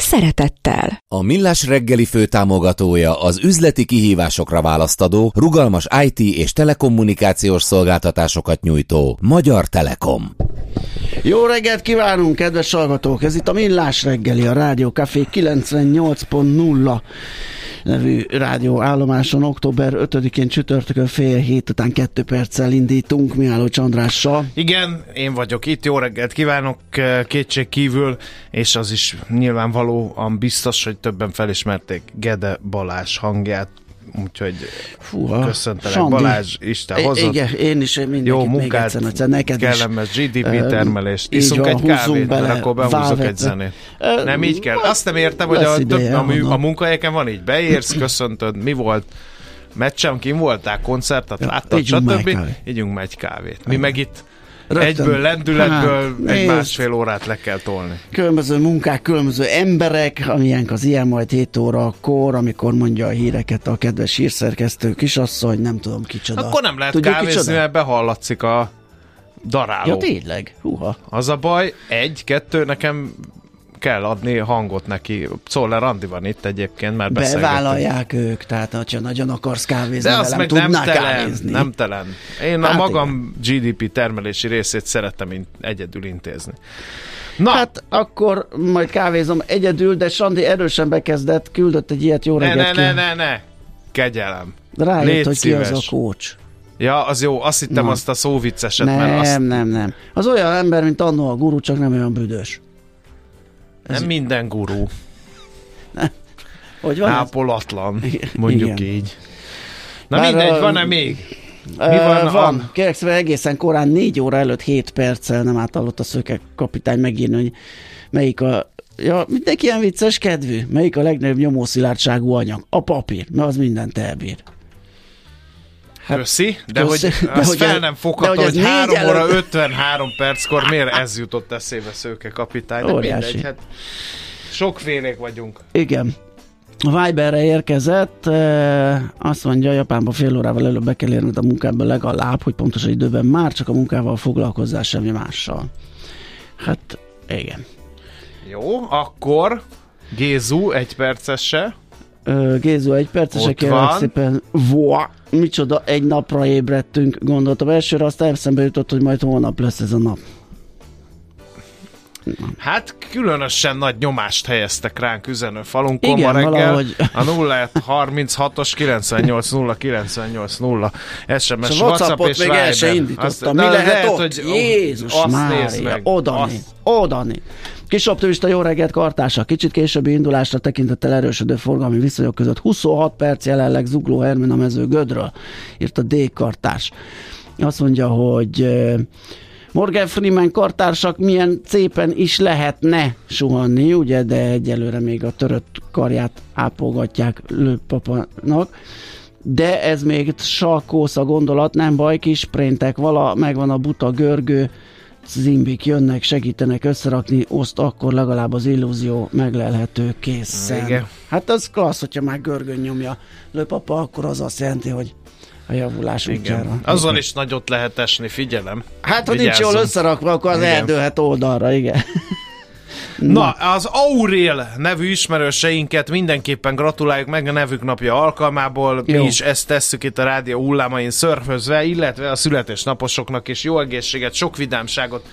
szeretettel. A Millás reggeli főtámogatója az üzleti kihívásokra választadó, rugalmas IT és telekommunikációs szolgáltatásokat nyújtó Magyar Telekom. Jó reggelt kívánunk, kedves hallgatók! Ez itt a Millás reggeli, a Rádió Café 98.0 nevű rádió állomáson október 5-én csütörtökön fél hét után kettő perccel indítunk Mihály Csandrással. Igen, én vagyok itt, jó reggelt kívánok kétség kívül, és az is nyilvánvalóan biztos, hogy többen felismerték Gede Balázs hangját, úgyhogy Fúha, köszöntelek Sandi. Balázs, Isten hozott. Igen, én is mindenkit Jó munkát, még egyszer, neked kellemes is. GDP termelést. Iszunk van, egy kávét, bele, akkor behúzok egy zenét. Uh, nem így kell. Azt nem értem, hogy a, több, a, mű, a munkahelyeken van így. Beérsz, köszöntöd, mi volt? Meccsen kim voltál, koncertet ja, láttad, stb. Ígyunk meg egy kávét. Mi meg itt Rögtön. Egyből lendületből hát, egy másfél órát le kell tolni. Különböző munkák, különböző emberek, amilyen az ilyen majd 7 órakor, amikor mondja a híreket a kedves hírszerkesztő kisasszony, nem tudom kicsoda. Akkor nem lehet Tudjuk kávézni, kicsoda? mert behallatszik a daráló. Ja tényleg? Húha. Az a baj, egy, kettő, nekem kell adni hangot neki. Szóval Randi van itt egyébként, már Bevállalják ők, tehát ha nagyon akarsz kávézni, De azt meg nem telen, kávézni. nem telen. Én hát a magam igen. GDP termelési részét szeretem in- egyedül intézni. Na. Hát akkor majd kávézom egyedül, de Sandi erősen bekezdett, küldött egy ilyet, jó reggelt Ne, ne, ne, ne, ne, kegyelem. Rájött, hogy szíves. ki az a kócs. Ja, az jó, azt hittem Na. azt a szóvicceset. Nem, mert azt... nem, nem. Az olyan ember, mint annó a guru, csak nem olyan büdös. Ez nem minden gurú. Hogy van Ápolatlan, ez? mondjuk Igen. így. Na Bár mindegy, van-e még? Mi van? van. Kérlek szépen egészen korán 4 óra előtt 7 perccel nem átallott a szöke kapitány megírni, hogy melyik a Ja, mindenki ilyen vicces kedvű. Melyik a legnagyobb nyomószilárdságú anyag? A papír, mert az mindent elbír. Hát, Köszi, de köszi, hogy de hogy fel nem fogható, hogy, hogy 3 óra 53 perckor miért ez jutott eszébe Szőke kapitány, de Óriási. mindegy, hát sokfélék vagyunk. Igen. Viberre érkezett, azt mondja, Japánba fél órával előbb be kell érned a munkába legalább, hogy pontos időben már csak a munkával foglalkozzál semmi mással. Hát, igen. Jó, akkor Gézu egy percese. Gézu egy percese, kérlek szépen. Voa, micsoda, egy napra ébredtünk, gondoltam. Elsőre azt eszembe jutott, hogy majd holnap lesz ez a nap. Hát különösen nagy nyomást helyeztek ránk üzenőfalunkon ma reggel. Valahogy... A 0 36-os 98 0 98 0 SMS, és WhatsApp és még el se indítottam. Mi lehet, lehet ott? Hogy Jézus azt Mária, odani, odani. Kis optimista jó reggelt kartása. Kicsit későbbi indulásra tekintettel erősödő forgalmi viszonyok között 26 perc jelenleg Zugló Hermin a mező Gödről, írt a D kartás. Azt mondja, hogy Morgan Freeman kartársak milyen szépen is lehetne suhanni, ugye, de egyelőre még a törött karját ápolgatják lőpapanak de ez még salkósz a gondolat, nem baj, kis sprintek, vala, megvan a buta görgő, zimbik jönnek, segítenek összerakni, oszt akkor legalább az illúzió meglelhető készen. Igen. Hát az klassz, hogyha már görgön nyomja lőpapa, akkor az azt jelenti, hogy a javulás Igen. útjára. Azzal is nagyot lehet esni, figyelem. Hát, ha nincs jól összerakva, akkor az igen. eldőlhet oldalra, igen. Na, az Aurel nevű ismerőseinket mindenképpen gratuláljuk meg a nevük napja alkalmából. Jó. Mi is ezt tesszük itt a rádió hullámain szörfözve, illetve a születésnaposoknak is jó egészséget, sok vidámságot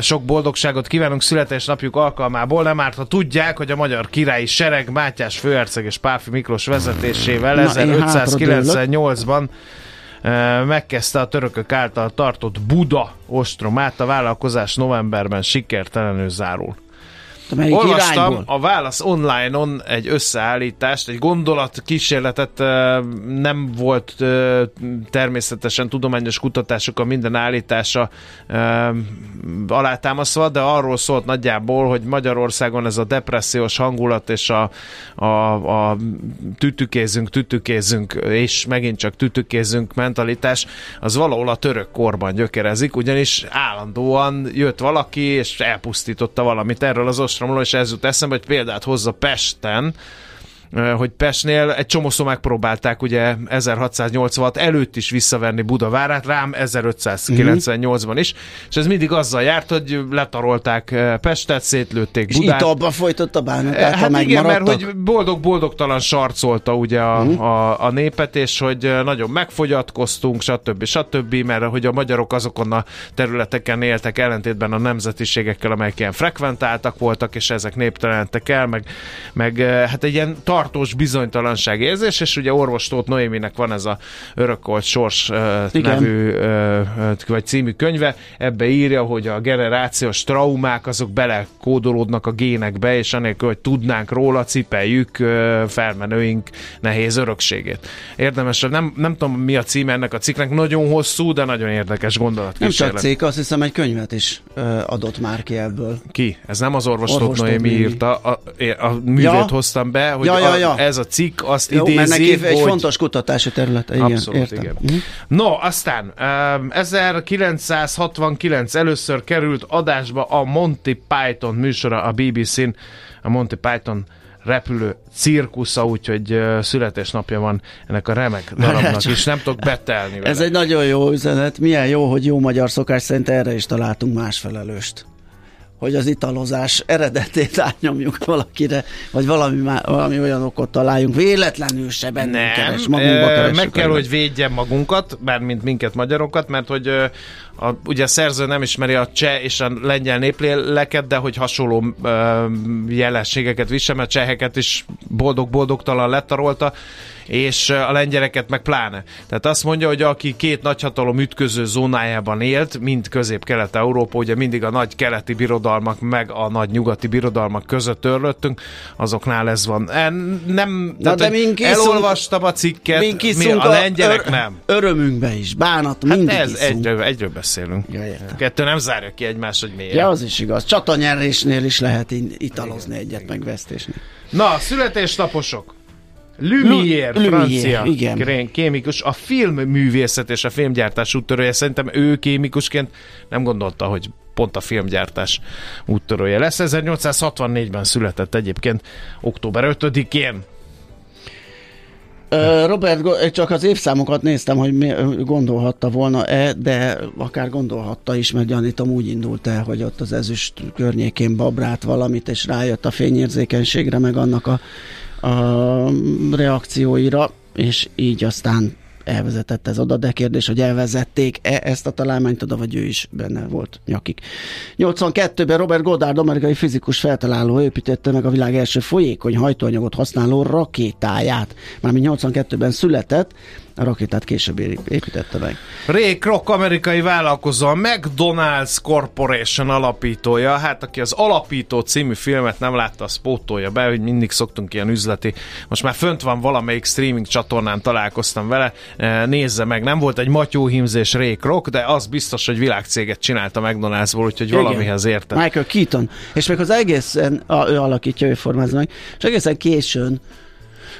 sok boldogságot kívánunk születésnapjuk alkalmából, nem árt, ha tudják, hogy a magyar királyi sereg Mátyás főherceg és Páfi Miklós vezetésével 1598-ban e, megkezdte a törökök által tartott Buda ostromát, a vállalkozás novemberben sikertelenül zárul. Melyik Olvastam irányból? a Válasz online-on egy összeállítást, egy gondolat kísérletet, nem volt természetesen tudományos kutatások a minden állítása alátámasztva, de arról szólt nagyjából, hogy Magyarországon ez a depressziós hangulat és a, a, a tütükézünk, tütükézünk, és megint csak tütükézünk mentalitás, az valahol a török korban gyökerezik, ugyanis állandóan jött valaki, és elpusztította valamit erről az ostromról, és ez jut eszembe, hogy példát hozza Pesten, hogy Pestnél egy csomószor megpróbálták ugye 1686 előtt is visszaverni Budavárát, rám 1598-ban is, és ez mindig azzal járt, hogy letarolták Pestet, szétlőtték Budát. És itt abba folytott a bánatát, Hát igen, mert hogy boldog-boldogtalan sarcolta ugye a, uh-huh. a, a népet, és hogy nagyon megfogyatkoztunk, stb. stb. mert hogy a magyarok azokon a területeken éltek ellentétben a nemzetiségekkel, amelyek ilyen frekventáltak voltak, és ezek néptelentek el, meg, meg hát egy ilyen tartós bizonytalanság érzés, és ugye orvos Tóth Noéminek van ez a Örökolt Sors uh, nevű vagy című könyve, ebbe írja, hogy a generációs traumák azok belekódolódnak a génekbe, és anélkül, hogy tudnánk róla, cipeljük felmenőink nehéz örökségét. Érdemes, nem, nem tudom mi a címe ennek a cikknek, nagyon hosszú, de nagyon érdekes gondolat. Nem csak cikk, azt hiszem egy könyvet is adott már ki ebből. Ki? Ez nem az orvos, orvos Tóth Noémi írta, a, a, a művét ja? hoztam be, hogy ja, ja, ja, ja. ez a cikk azt Jó, idézi, mert neki egy hogy... fontos kutatási területe. Igen, Abszolút, értem. igen. Mm. No, aztán um, 1969 először került adásba a Monty Python műsora a BBC-n, a Monty Python repülő cirkusza, úgyhogy uh, születésnapja van ennek a remek darabnak is, nem tudok betelni vele. Ez egy nagyon jó üzenet, milyen jó, hogy jó magyar szokás szerint erre is találtunk más felelőst hogy az italozás eredetét átnyomjuk valakire, vagy valami, valami olyan okot találjunk. Véletlenül se bennünk keres, magunkba meg kell, hogy védjem magunkat, bármint minket magyarokat, mert hogy a, ugye a szerző nem ismeri a cseh és a lengyel népléleket, de hogy hasonló ö, jelenségeket visel, mert cseheket is boldog-boldogtalan letarolta, és a lengyeleket meg pláne. Tehát azt mondja, hogy aki két nagyhatalom ütköző zónájában élt, mind közép-kelet-európa, ugye mindig a nagy keleti birodalmak meg a nagy nyugati birodalmak között törlöttünk, azoknál ez van. Nem, Na, tehát, de mink elolvastam a cikket, mi, a, a lengyelek ör, nem. Örömünkbe is, bánat, hát mindig ez egyről, egyről beszélünk. Ja, Kettő nem zárja ki egymást, hogy miért. Ja, az is igaz. Csatanyerésnél is lehet italozni egyet, megvesztésni. Na, születésnaposok. Lumière, Lumière francia igen. kémikus, a filmművészet és a filmgyártás úttörője. Szerintem ő kémikusként nem gondolta, hogy pont a filmgyártás úttörője lesz. 1864-ben született egyébként október 5-én. Robert, csak az évszámokat néztem, hogy mi gondolhatta volna-e, de akár gondolhatta is, mert gyanítom úgy indult el, hogy ott az ezüst környékén babrát valamit, és rájött a fényérzékenységre, meg annak a a reakcióira, és így aztán elvezetett ez oda, de kérdés, hogy elvezették-e ezt a találmányt oda, vagy ő is benne volt nyakik. 82-ben Robert Goddard, amerikai fizikus feltaláló építette meg a világ első folyékony hajtóanyagot használó rakétáját. Mármint 82-ben született, a rakétát később építette meg. Ray Kroc amerikai vállalkozó, a McDonald's Corporation alapítója, hát aki az Alapító című filmet nem látta, az pótolja be, hogy mindig szoktunk ilyen üzleti. Most már fönt van valamelyik streaming csatornán találkoztam vele, e, nézze meg, nem volt egy matyóhímzés Ray Kroc, de az biztos, hogy világcéget csinált a McDonald'sból, úgyhogy Igen. valamihez érte. Michael Keaton. És még az egészen, a, ő alakítja, ő formázza meg, és egészen későn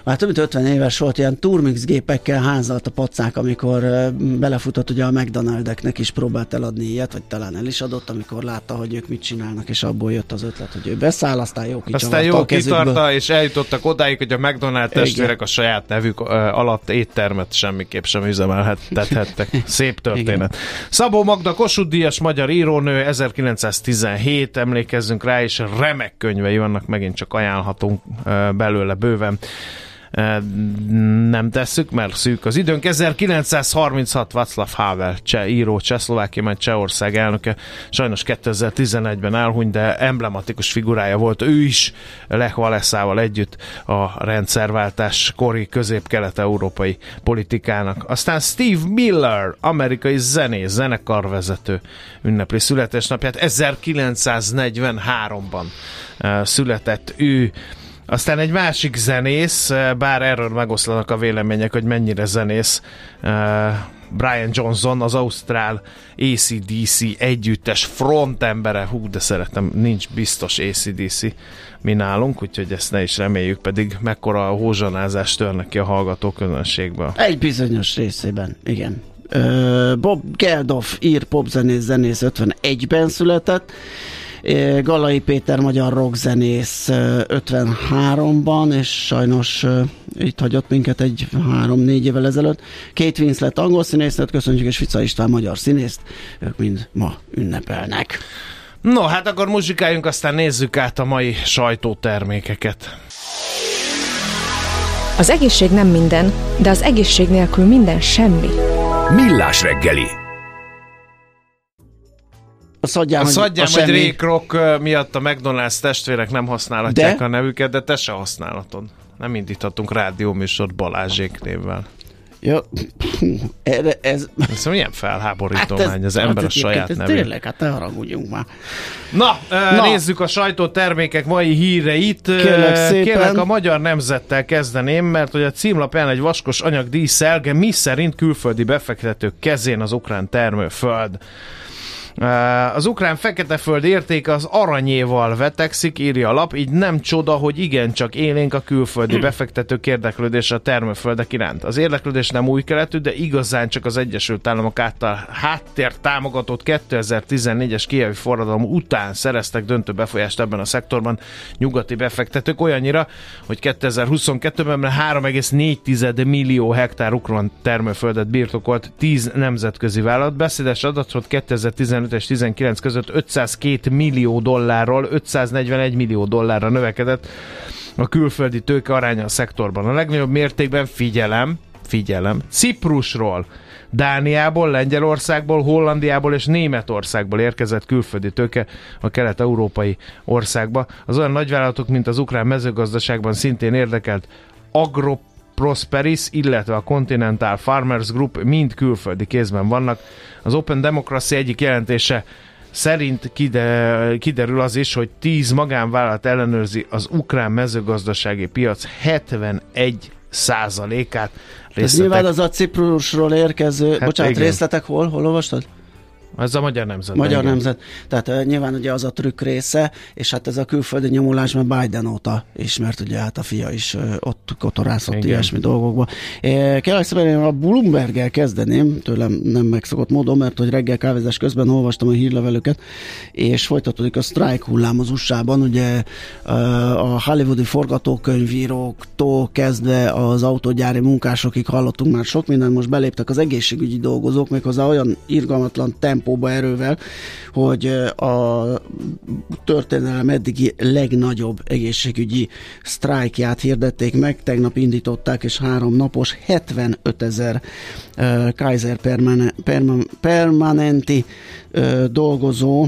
már több mint 50 éves volt, ilyen Turmix gépekkel házalt a pacák, amikor belefutott ugye a McDonaldeknek is próbált eladni ilyet, vagy talán el is adott, amikor látta, hogy ők mit csinálnak, és abból jött az ötlet, hogy ő beszáll, aztán jó Aztán jó kitarta, és eljutottak odáig, hogy a McDonald testvérek a saját nevük alatt éttermet semmiképp sem üzemelhettek. Szép történet. Igen. Szabó Magda Kossuth Díjas magyar írónő, 1917, emlékezzünk rá, és remek könyvei vannak, megint csak ajánlhatunk belőle bőven nem tesszük, mert szűk az időnk. 1936 Václav Havel, cseh író, Csehszlovákia, majd Csehország elnöke, sajnos 2011-ben elhuny, de emblematikus figurája volt ő is, Lech Walesával együtt a rendszerváltás kori közép-kelet-európai politikának. Aztán Steve Miller, amerikai zenész, zenekarvezető ünnepli születésnapját 1943-ban született ő aztán egy másik zenész, eh, bár erről megoszlanak a vélemények, hogy mennyire zenész, eh, Brian Johnson, az Ausztrál ACDC együttes frontembere, hú, de szeretem, nincs biztos ACDC mi nálunk, úgyhogy ezt ne is reméljük, pedig mekkora a hózsanázást törnek ki a hallgató közönségből. Egy bizonyos részében, igen. Bob Geldof ír popzenész zenész 51-ben született, Galai Péter magyar rockzenész 53-ban, és sajnos itt hagyott minket egy három-négy évvel ezelőtt. Kate Winslet angol színésznőt köszönjük, és Fica István magyar színészt, ők mind ma ünnepelnek. No, hát akkor muzsikáljunk, aztán nézzük át a mai sajtótermékeket. Az egészség nem minden, de az egészség nélkül minden semmi. Millás reggeli a szadjám, a szadjám hogy, hogy Ray Kroc miatt a McDonald's testvérek nem használhatják de? a nevüket, de te se használhatod. Nem indíthatunk rádióműsort Balázsék névvel. Ja, erre ez... Ez milyen felháborító hát ez, az ember hát a saját ez nevét. Tényleg, hát ne haragudjunk már. Na, Na, nézzük a sajtótermékek mai híreit. Kérlek szépen. Kérlek a Magyar Nemzettel kezdeném, mert hogy a címlapján egy vaskos anyag díszelge, mi szerint külföldi befektetők kezén az ukrán termőföld. Az ukrán fekete föld értéke az aranyéval vetekszik, írja a lap, így nem csoda, hogy igencsak élénk a külföldi befektetők érdeklődése a termőföldek iránt. Az érdeklődés nem új keletű, de igazán csak az Egyesült Államok által háttér támogatott 2014-es kievi forradalom után szereztek döntő befolyást ebben a szektorban nyugati befektetők olyannyira, hogy 2022-ben 3,4 millió hektár ukrán termőföldet birtokolt 10 nemzetközi vállalat. Beszédes adatot 2015 2015 és 19 között 502 millió dollárról 541 millió dollárra növekedett a külföldi tőke aránya a szektorban. A legnagyobb mértékben figyelem, figyelem, Ciprusról, Dániából, Lengyelországból, Hollandiából és Németországból érkezett külföldi tőke a kelet-európai országba. Az olyan nagyvállalatok, mint az ukrán mezőgazdaságban szintén érdekelt Agro Prosperis, illetve a Continental Farmers Group mind külföldi kézben vannak. Az Open Democracy egyik jelentése szerint kiderül az is, hogy 10 magánvállalat ellenőrzi az ukrán mezőgazdasági piac 71 százalékát. Ez nyilván az a Ciprusról érkező, hát bocsánat, igen. részletek hol? Hol olvastad? Ez a Magyar Nemzet. Magyar igen. Nemzet. Tehát uh, nyilván ugye az a trükk része, és hát ez a külföldi nyomulás már Biden óta ismert, ugye hát a fia is uh, ott kotorászott igen. ilyesmi dolgokba. Uh, Kérlek szépen én a Bloomberg-el kezdeném, tőlem nem megszokott módon, mert hogy reggel kávézás közben olvastam a hírlevelőket, és folytatódik a sztrájk hullám az USA-ban, ugye uh, a hollywoodi forgatókönyvíróktól kezdve az autógyári munkásokig hallottunk már sok minden, most beléptek az egészségügyi dolgozók, méghozzá olyan irgalmatlan temp tempóba erővel, hogy a történelem eddigi legnagyobb egészségügyi sztrájkját hirdették meg, tegnap indították, és három napos 75 ezer Kaiser permanenti dolgozó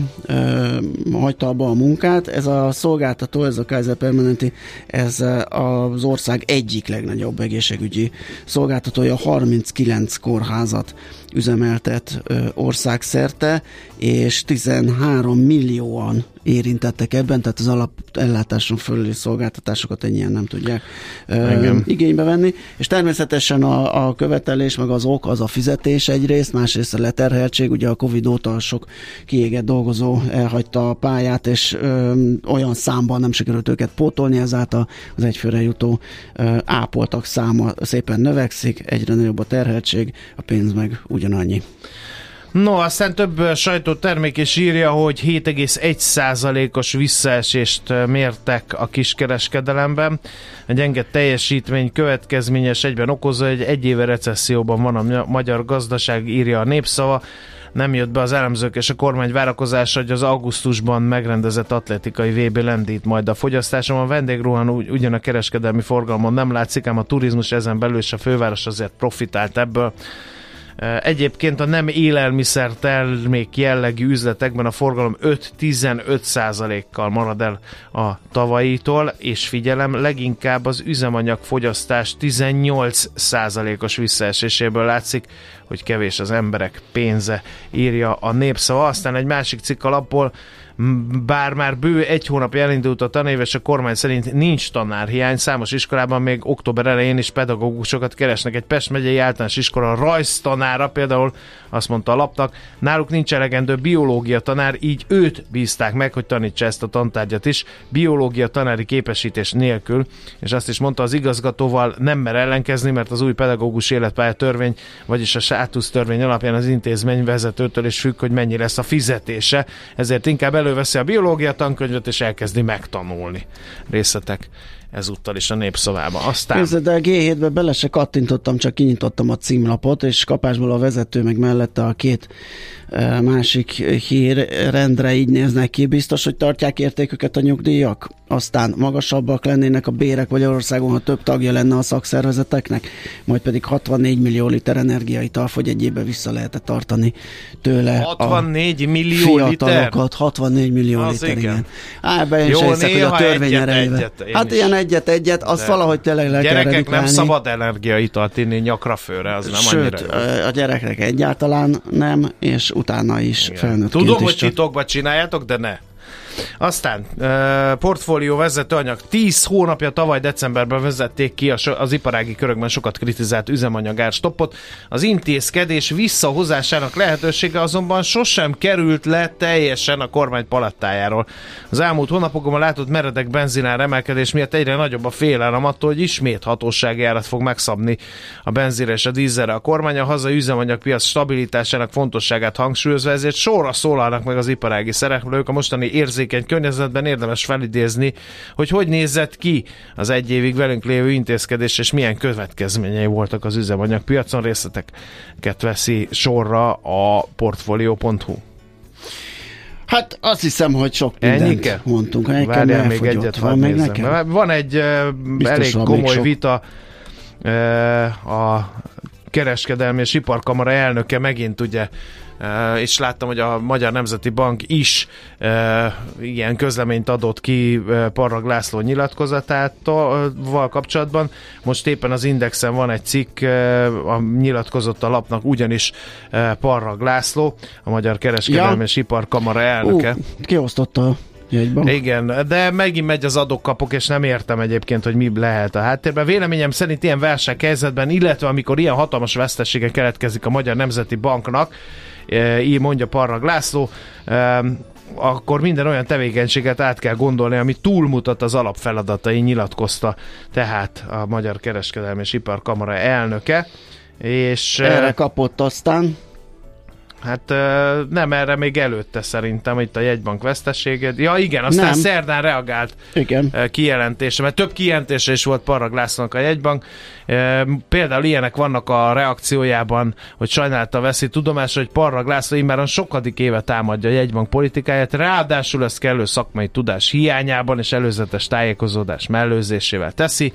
hagyta abba a munkát. Ez a szolgáltató, ez a Kaiser Permanenti, ez az ország egyik legnagyobb egészségügyi szolgáltatója, 39 kórházat üzemeltet országszerte, szerte, és 13 millióan érintettek ebben, tehát az alapellátáson fölüli szolgáltatásokat ennyien nem tudják ö, igénybe venni, és természetesen a, a követelés, meg az ok, az a fizetés egyrészt, másrészt a leterheltség, ugye a Covid óta sok kiégett dolgozó elhagyta a pályát, és ö, olyan számban nem sikerült őket pótolni, ezáltal az egyfőre jutó ö, ápoltak száma szépen növekszik, egyre nagyobb a terheltség, a pénz meg ugyanannyi. No, aztán több sajtótermék is írja, hogy 7,1%-os visszaesést mértek a kiskereskedelemben. A gyenge teljesítmény következményes egyben okozza, hogy egy éve recesszióban van a magyar gazdaság, írja a népszava nem jött be az elemzők és a kormány várakozása, hogy az augusztusban megrendezett atlétikai VB lendít majd a fogyasztáson. A vendégruhan ugyan a kereskedelmi forgalmon nem látszik, ám a turizmus ezen belül és a főváros azért profitált ebből. Egyébként a nem élelmiszer termék jellegű üzletekben a forgalom 5-15 százalékkal marad el a tavaitól, és figyelem, leginkább az üzemanyag fogyasztás 18 százalékos visszaeséséből látszik, hogy kevés az emberek pénze, írja a népszava. Aztán egy másik cikk alapból bár már bő egy hónap elindult a tanéves, a kormány szerint nincs tanárhiány, számos iskolában még október elején is pedagógusokat keresnek. Egy Pest megyei általános iskola rajztanára például azt mondta a lapnak, náluk nincs elegendő biológia tanár, így őt bízták meg, hogy tanítsa ezt a tantárgyat is, biológia tanári képesítés nélkül, és azt is mondta, az igazgatóval nem mer ellenkezni, mert az új pedagógus életpálya törvény, vagyis a sátusz törvény alapján az intézmény vezetőtől is függ, hogy mennyi lesz a fizetése, ezért inkább előveszi a biológia tankönyvet és elkezdi megtanulni részletek ezúttal is a népszavába. Aztán... Képzeld, de a G7-be bele se kattintottam, csak kinyitottam a címlapot, és kapásból a vezető meg mellette a két másik hírrendre így néznek ki. Biztos, hogy tartják értéküket a nyugdíjak? Aztán magasabbak lennének a bérek Magyarországon, ha több tagja lenne a szakszervezeteknek, majd pedig 64 millió liter energiaital fogy egy évbe vissza lehetett tartani tőle 64 a millió liter? 64 millió az liter, igen. igen. Á, ebben Jó, hiszek, hogy a törvény egyet, egyet, Hát ilyen egyet-egyet, az De valahogy tényleg le Gyerekek nem szabad energiaitalt inni nyakra főre, az nem Sőt, annyira a gyerekek egyáltalán nem, és utána is felnőtt Tudom, hogy titokban csináljátok, de ne. Aztán portfólió vezetőanyag 10 hónapja tavaly decemberben vezették ki az iparági körökben sokat kritizált üzemanyagár stoppot. Az intézkedés visszahozásának lehetősége azonban sosem került le teljesen a kormány palattájáról. Az elmúlt hónapokban látott meredek benzinár emelkedés miatt egyre nagyobb a félelem attól, hogy ismét hatósági árat fog megszabni a benzire és a dízelre. A kormány a hazai üzemanyagpiac stabilitásának fontosságát hangsúlyozva, ezért sorra szólalnak meg az iparági szereplők a mostani érzék érzékeny környezetben érdemes felidézni, hogy hogy nézett ki az egy évig velünk lévő intézkedés, és milyen következményei voltak az üzemanyagpiacon. Részleteket veszi sorra a portfolio.hu. Hát azt hiszem, hogy sok mindent Ennyike? mondtunk. Várjál még egyet, van, még nekem? Van egy uh, elég komoly vita a kereskedelmi és iparkamara elnöke megint ugye és láttam, hogy a Magyar Nemzeti Bank is ilyen közleményt adott ki Parrag László nyilatkozatával kapcsolatban. Most éppen az Indexen van egy cikk, a nyilatkozott a lapnak ugyanis Parrag László, a Magyar Kereskedelmi ja. és Iparkamara elnöke. Uh, kiosztotta Jegyben. Igen, de megint megy az adok-kapok, és nem értem egyébként, hogy mi lehet a háttérben. Véleményem szerint ilyen válsághelyzetben, illetve amikor ilyen hatalmas vesztesége keletkezik a Magyar Nemzeti Banknak, így mondja Parrag László, e, akkor minden olyan tevékenységet át kell gondolni, ami túlmutat az alapfeladatai, nyilatkozta tehát a Magyar Kereskedelmi és Iparkamara elnöke. És, Erre kapott aztán Hát nem erre még előtte szerintem, itt a jegybank veszteséged. Ja igen, aztán nem. szerdán reagált igen. kijelentése, mert több kijelentése is volt Paraglásznak a jegybank. Például ilyenek vannak a reakciójában, hogy sajnálta veszi tudomásra, hogy Paraglászló immáron sokadik éve támadja a jegybank politikáját, ráadásul ezt kellő szakmai tudás hiányában és előzetes tájékozódás mellőzésével teszi.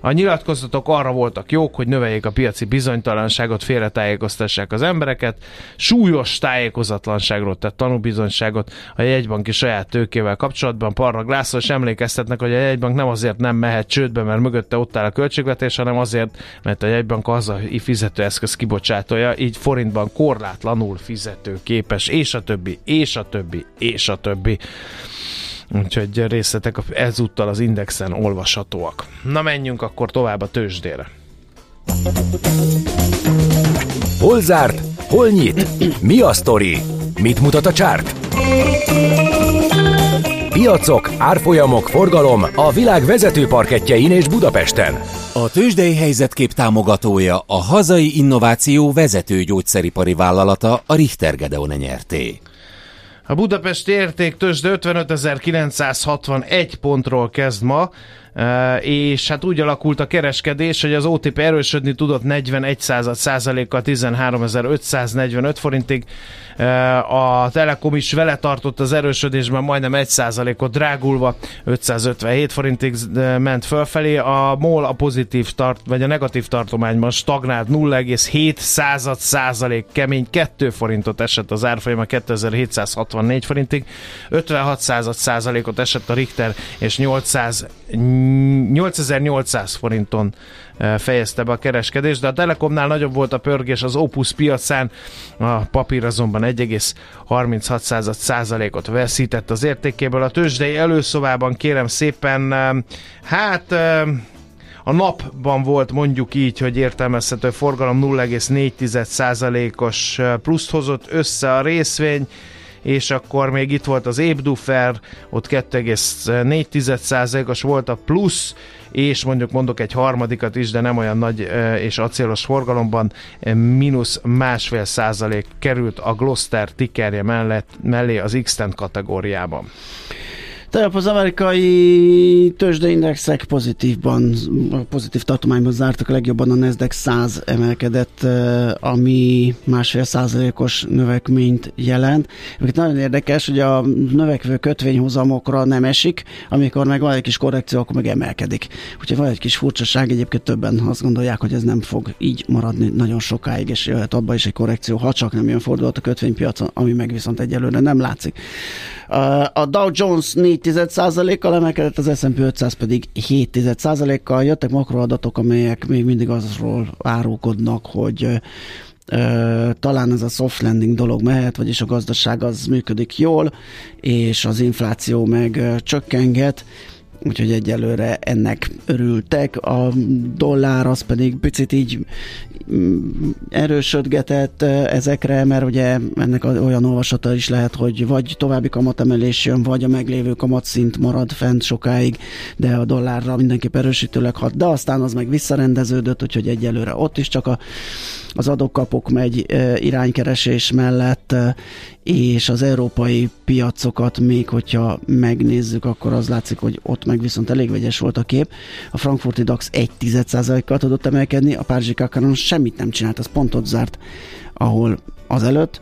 A nyilatkozatok arra voltak jók, hogy növeljék a piaci bizonytalanságot, félretájékoztassák az embereket, súlyos tájékozatlanságról tett tanúbizonyságot a jegybanki saját tőkével kapcsolatban. Parra Glászor és emlékeztetnek, hogy a jegybank nem azért nem mehet csődbe, mert mögötte ott áll a költségvetés, hanem azért, mert a jegybank az a fizetőeszköz kibocsátója, így forintban korlátlanul fizető képes, és a többi, és a többi, és a többi. Úgyhogy részletek ezúttal az Indexen olvashatóak. Na menjünk akkor tovább a tőzsdére. Hol zárt? Hol nyit? Mi a sztori? Mit mutat a csárt? Piacok, árfolyamok, forgalom a világ vezető parketjein és Budapesten. A tőzsdei helyzetkép támogatója a hazai innováció vezető gyógyszeripari vállalata a Richter Gedeon nyerté. A Budapesti értéktősde 55.961 pontról kezd ma, és hát úgy alakult a kereskedés, hogy az OTP erősödni tudott 41 százalékkal 13.545 forintig, a Telekom is vele tartott az erősödésben majdnem 1 százalékot drágulva, 557 forintig ment fölfelé, a MOL a pozitív tart, vagy a negatív tartományban stagnált 0,7 század százalék kemény, 2 forintot esett az árfolyama 2764 forintig, 56 század százalékot esett a Richter, és 800 8800 forinton eh, fejezte be a kereskedést, de a Telekomnál nagyobb volt a pörgés az Opus piacán, a papír azonban 1,36 százalékot veszített az értékéből. A tőzsdei előszobában kérem szépen, eh, hát eh, a napban volt mondjuk így, hogy értelmezhető forgalom 0,4%-os pluszt hozott össze a részvény, és akkor még itt volt az Ébdufer, ott 2,4%-os volt a plusz, és mondjuk mondok egy harmadikat is, de nem olyan nagy és acélos forgalomban, mínusz másfél százalék került a Gloster tickerje mellett, mellé az x kategóriában. Tegnap az amerikai tőzsdeindexek pozitívban, pozitív tartományban zártak, a legjobban a Nasdaq 100 emelkedett, ami másfél százalékos növekményt jelent. Mert nagyon érdekes, hogy a növekvő kötvényhozamokra nem esik, amikor meg van egy kis korrekció, akkor meg emelkedik. Úgyhogy van egy kis furcsaság, egyébként többen azt gondolják, hogy ez nem fog így maradni nagyon sokáig, és jöhet abba is egy korrekció, ha csak nem jön fordulat a kötvénypiacon, ami meg viszont egyelőre nem látszik. A Dow Jones 4,1%-kal emelkedett, az S&P 500 pedig 7,1%-kal. Jöttek makroadatok, amelyek még mindig azról árulkodnak, hogy Uh, talán ez a soft landing dolog mehet, vagyis a gazdaság az működik jól, és az infláció meg uh, csökkenget, úgyhogy egyelőre ennek örültek. A dollár az pedig picit így mm, erősödgetett ezekre, mert ugye ennek olyan olvasata is lehet, hogy vagy további kamatemelés jön, vagy a meglévő kamatszint marad fent sokáig, de a dollárra mindenképp erősítőleg hat, de aztán az meg visszarendeződött, úgyhogy egyelőre ott is csak a, az adókapok megy iránykeresés mellett, és az európai piacokat még, hogyha megnézzük, akkor az látszik, hogy ott meg viszont elég vegyes volt a kép. A frankfurti DAX 1% kal tudott emelkedni, a Párizsi Kakaron semmit nem csinált, az pontot zárt, ahol azelőtt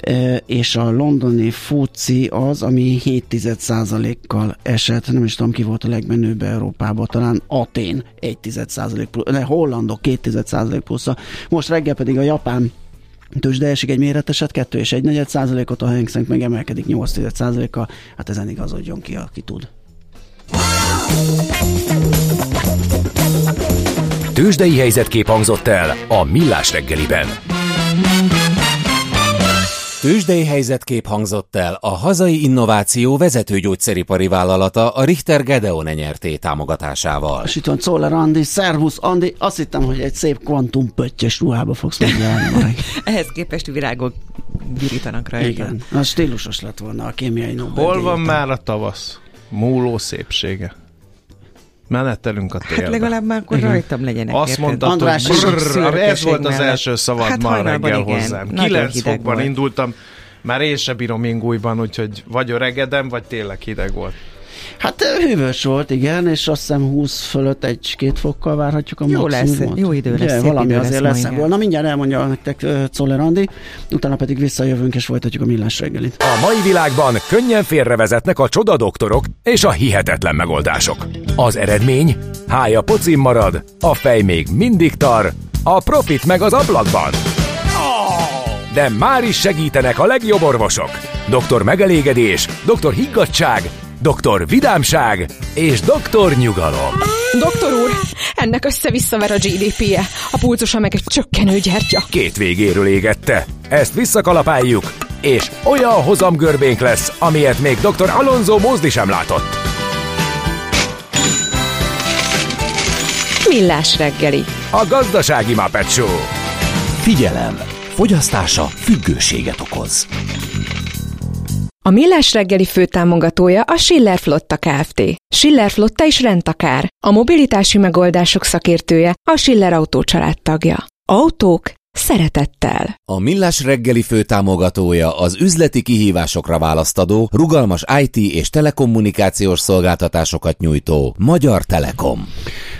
e, és a londoni FUCI az, ami 7%-kal esett, nem is tudom ki volt a legmenőbb Európában, talán Atén 1% plusz, ne, hollandok 2% plusz. Most reggel pedig a japán tőzsde esik egy méreteset, 2 és 1 negyed százalékot, a Hang Seng megemelkedik 8 százalékkal, hát ezen igazodjon ki, aki tud. Tőzsdei helyzetkép hangzott el a Millás reggeliben. Tőzsdei helyzetkép hangzott el a hazai innováció vezető gyógyszeripari vállalata a Richter Gedeon nyerté támogatásával. És itt van Czoller Andi, szervusz Andi, azt hittem, hogy egy szép kvantum pöttyös ruhába fogsz megjelenni. Ehhez képest virágok virítanak rajta. Igen, az stílusos lett volna a kémiai Nobel Hol van már a tavasz? Múló szépsége. Menettelünk a télbe. Hát legalább már akkor rajtam legyenek. Azt mondtad, András, hogy brrr, ez volt az első szavad hát ma reggel igen. hozzám. Kilenc fokban volt. indultam, már én sem bírom ingújban, úgyhogy vagy öregedem, vagy tényleg hideg volt. Hát hűvös volt, igen, és azt hiszem 20 fölött egy-két fokkal várhatjuk a Jó lesz, jó idő lesz, Ugye, valami idő azért lesz, lesz volna. Mindjárt elmondja nektek Czoller Andi, utána pedig visszajövünk és folytatjuk a millás reggelit. A mai világban könnyen félrevezetnek a csoda doktorok és a hihetetlen megoldások. Az eredmény? Hája pocim marad, a fej még mindig tar, a profit meg az ablakban. De már is segítenek a legjobb orvosok. Doktor megelégedés, doktor higgadság, doktor vidámság és doktor nyugalom. Doktor úr, ennek össze-visszaver a GDP-je, a pulcosa meg egy csökkenő gyertya. Két végéről égette. Ezt visszakalapáljuk, és olyan hozamgörbénk lesz, amilyet még dr. Alonso Mózdi sem látott. Millás reggeli. A gazdasági Muppet Show. Figyelem! Fogyasztása függőséget okoz. A Millás reggeli főtámogatója a Schiller Flotta Kft. Schiller Flotta is rendtakár. A mobilitási megoldások szakértője a Schiller Autó tagja. Autók szeretettel. A Millás reggeli főtámogatója az üzleti kihívásokra választadó, rugalmas IT és telekommunikációs szolgáltatásokat nyújtó Magyar Telekom.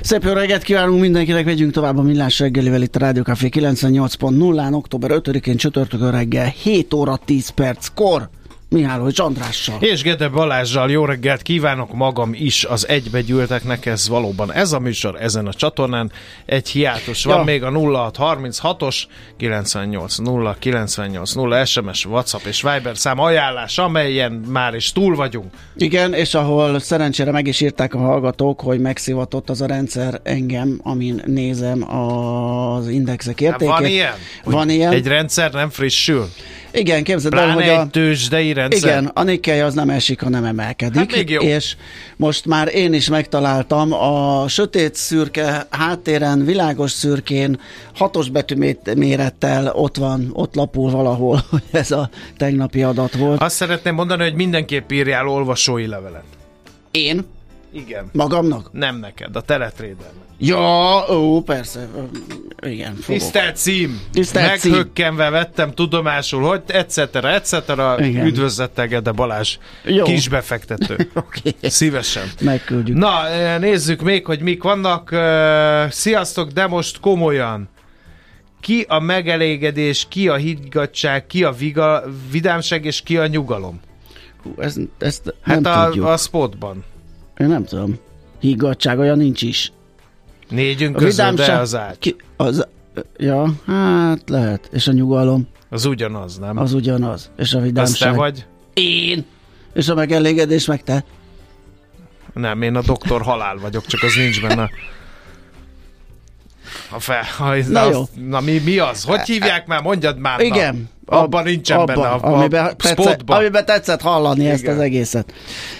Szép jó reggelt kívánunk mindenkinek, vegyünk tovább a Millás reggelivel itt a Rádió Café 98.0-án, október 5-én csütörtökön reggel 7 óra 10 perckor. Mihálovics Andrással. És Gede Balázsjal jó reggelt kívánok magam is az egybegyűlteknek, ez valóban ez a műsor ezen a csatornán. Egy hiátus van ja. még a 0636-os 980 980 SMS, WhatsApp és Viber szám ajánlás, amelyen már is túl vagyunk. Igen, és ahol szerencsére meg is írták a hallgatók, hogy megszivatott az a rendszer engem, amin nézem az indexek értékét. Hát van ilyen? Van ilyen. Egy rendszer nem frissül? Igen, képzeld el, hogy a... tőzsdei rendszer. Igen, a Nikkei az nem esik, hanem emelkedik. Hát. És most már én is megtaláltam a sötét szürke háttéren, világos szürkén, hatos betű mérettel ott van, ott lapul valahol, hogy ez a tegnapi adat volt. Azt szeretném mondani, hogy mindenképp írjál olvasói levelet. Én? Igen. Magamnak? Nem neked, a teletrédelnek. Ja, ó, persze. Igen, fogok. Tisztelt cím! Tisztelt Meghökkenve cím. vettem tudomásul, hogy etc. etc. Üdvözlettel Gede Balázs, Jó. kisbefektető. okay. Szívesen. Megküldjük. Na, nézzük még, hogy mik vannak. Sziasztok, de most komolyan. Ki a megelégedés, ki a higgadság, ki a viga, vidámság és ki a nyugalom? Hú, ez, ezt hát nem a, tudjuk. a spotban. Én nem tudom. Higgadság olyan nincs is. Négyünk a közül, de az ágy. Ki, az, ja, hát lehet. És a nyugalom? Az ugyanaz, nem? Az ugyanaz. És a vidámság? Az te vagy? Én. És a megelégedés meg te? Nem, én a doktor halál vagyok, csak az nincs benne. A fel, ha, na, na, jó. na mi, mi az? Hogy hívják már? Mondjad már. Igen. Abban nincsen abba, benne a, amiben, a tetszett, amiben tetszett hallani Igen. ezt az egészet.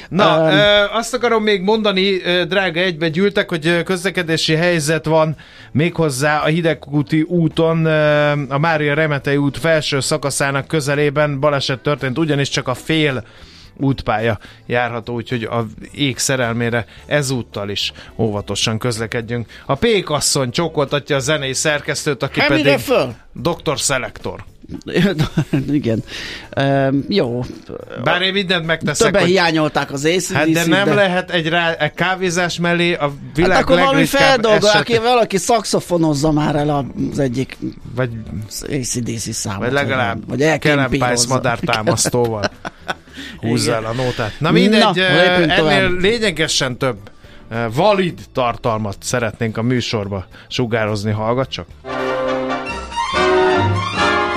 Na, um, ö, azt akarom még mondani, drága egybe gyűltek, hogy közlekedési helyzet van méghozzá a Hidegkúti úton, a Mária Remetei út felső szakaszának közelében baleset történt, ugyanis csak a fél útpálya járható, úgyhogy a ég szerelmére ezúttal is óvatosan közlekedjünk. A Pékasszony csókoltatja a zenei szerkesztőt, aki hát pedig föl? Dr. Szelektor. Igen. Um, jó. Bár én mindent megteszek. Többen hogy... hiányolták az ész. Hát de nem de... lehet egy, rá, egy kávézás mellé a világ hát akkor valami feldolgol, aki valaki szakszofonozza már el az egyik vagy ACDC számot. Vagy legalább vagy Kellen Pice madár támasztóval. Húzza el a nótát. Na mindegy, Na, ennél tovább. lényegesen több valid tartalmat szeretnénk a műsorba sugározni, hallgat csak.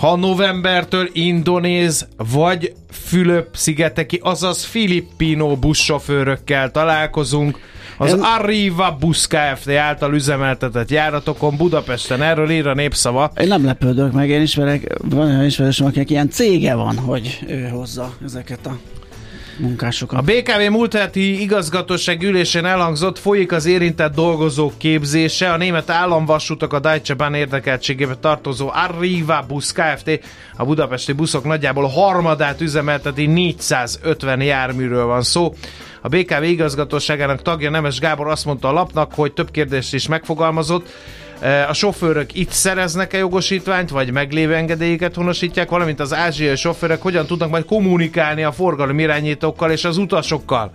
ha novembertől indonéz vagy Fülöp-szigeteki, azaz filippino buszsofőrökkel találkozunk, az Én... Arriva Bus Kft. által üzemeltetett járatokon Budapesten. Erről ír a népszava. Én nem lepődök meg, én ismerek, van olyan ismerősöm, akinek ilyen cége van, hogy ő hozza ezeket a munkásokat. A BKV múlt heti igazgatóság ülésén elhangzott, folyik az érintett dolgozók képzése. A német államvasútak a Deutsche Bahn érdekeltségébe tartozó Arriva Bus Kft. a budapesti buszok nagyjából harmadát üzemelteti 450 járműről van szó. A BKV igazgatóságának tagja Nemes Gábor azt mondta a lapnak, hogy több kérdést is megfogalmazott, a sofőrök itt szereznek-e jogosítványt, vagy meglévő engedélyeket honosítják, valamint az ázsiai sofőrök hogyan tudnak majd kommunikálni a forgalom irányítókkal és az utasokkal.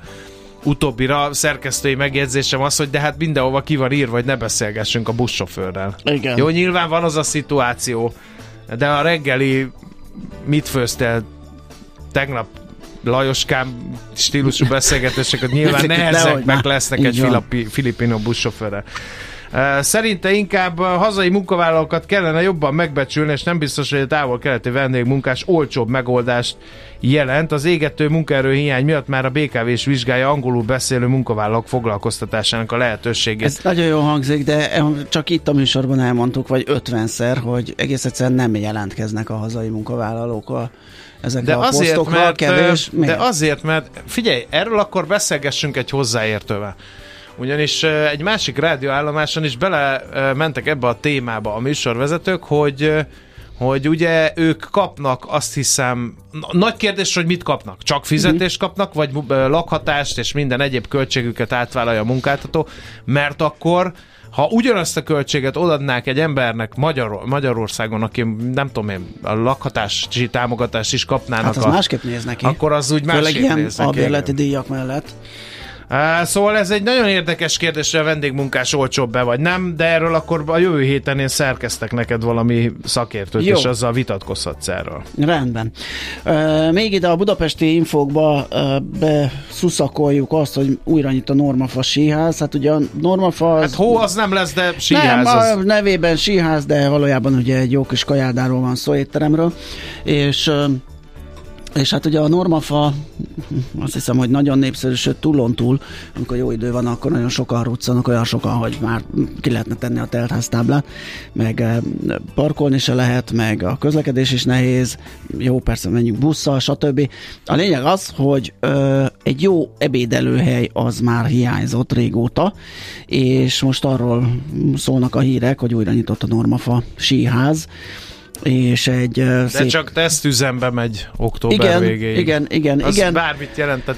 Utóbbira szerkesztői megjegyzésem az, hogy de hát mindenhova ki van írva, hogy ne beszélgessünk a buszsofőrrel. Igen. Jó, nyilván van az a szituáció, de a reggeli mit főztél tegnap Lajoskám stílusú beszélgetéseket nyilván nehezebbek lesznek egy filipi, filipino buszsofőrrel. Szerinte inkább hazai munkavállalókat kellene jobban megbecsülni, és nem biztos, hogy a távol-keleti vendégmunkás olcsóbb megoldást jelent. Az égető munkaerő hiány miatt már a BKV is vizsgálja angolul beszélő munkavállalók foglalkoztatásának a lehetőségét. Ez nagyon jó hangzik, de csak itt a műsorban elmondtuk, vagy ötvenszer, hogy egész egyszerűen nem jelentkeznek a hazai munkavállalók a ezekre de a azért, posztokra, mert, kevés. De azért, mert figyelj, erről akkor beszélgessünk egy hozzáértővel. Ugyanis egy másik rádióállomáson is bele mentek ebbe a témába a műsorvezetők, hogy hogy ugye ők kapnak, azt hiszem, nagy kérdés, hogy mit kapnak? Csak fizetést mhm. kapnak, vagy lakhatást és minden egyéb költségüket átvállalja a munkáltató, mert akkor ha ugyanazt a költséget odadnák egy embernek Magyar, Magyarországon, aki nem tudom én, a lakhatási támogatást is kapnának. Hát az a, másképp néz neki. Akkor az úgy másképp néz neki. a bérleti díjak mellett. Szóval ez egy nagyon érdekes kérdés, hogy a vendégmunkás olcsóbb-e vagy nem, de erről akkor a jövő héten én szerkeztek neked valami szakértőt, Jó. és azzal vitatkozhatsz erről. Rendben. Még ide a budapesti infókba uh, beszuszakoljuk azt, hogy újra nyit a Normafa síház. Hát ugye a Normafa... Az... Hát hó az nem lesz, de síház Nem, az... a nevében síház, de valójában ugye egy jó kis kajádáról van szó étteremről. És és hát ugye a normafa azt hiszem, hogy nagyon népszerű, sőt túlon túl, amikor jó idő van, akkor nagyon sokan ruccanak, olyan sokan, hogy már ki lehetne tenni a teltháztáblát, meg eh, parkolni se lehet, meg a közlekedés is nehéz, jó, persze menjünk busszal, stb. A lényeg az, hogy ö, egy jó ebédelőhely az már hiányzott régóta, és most arról szólnak a hírek, hogy újra nyitott a Normafa síház, és egy De szép... csak tesztüzembe megy október igen, végéig. Igen, igen, Az igen. bármit jelentett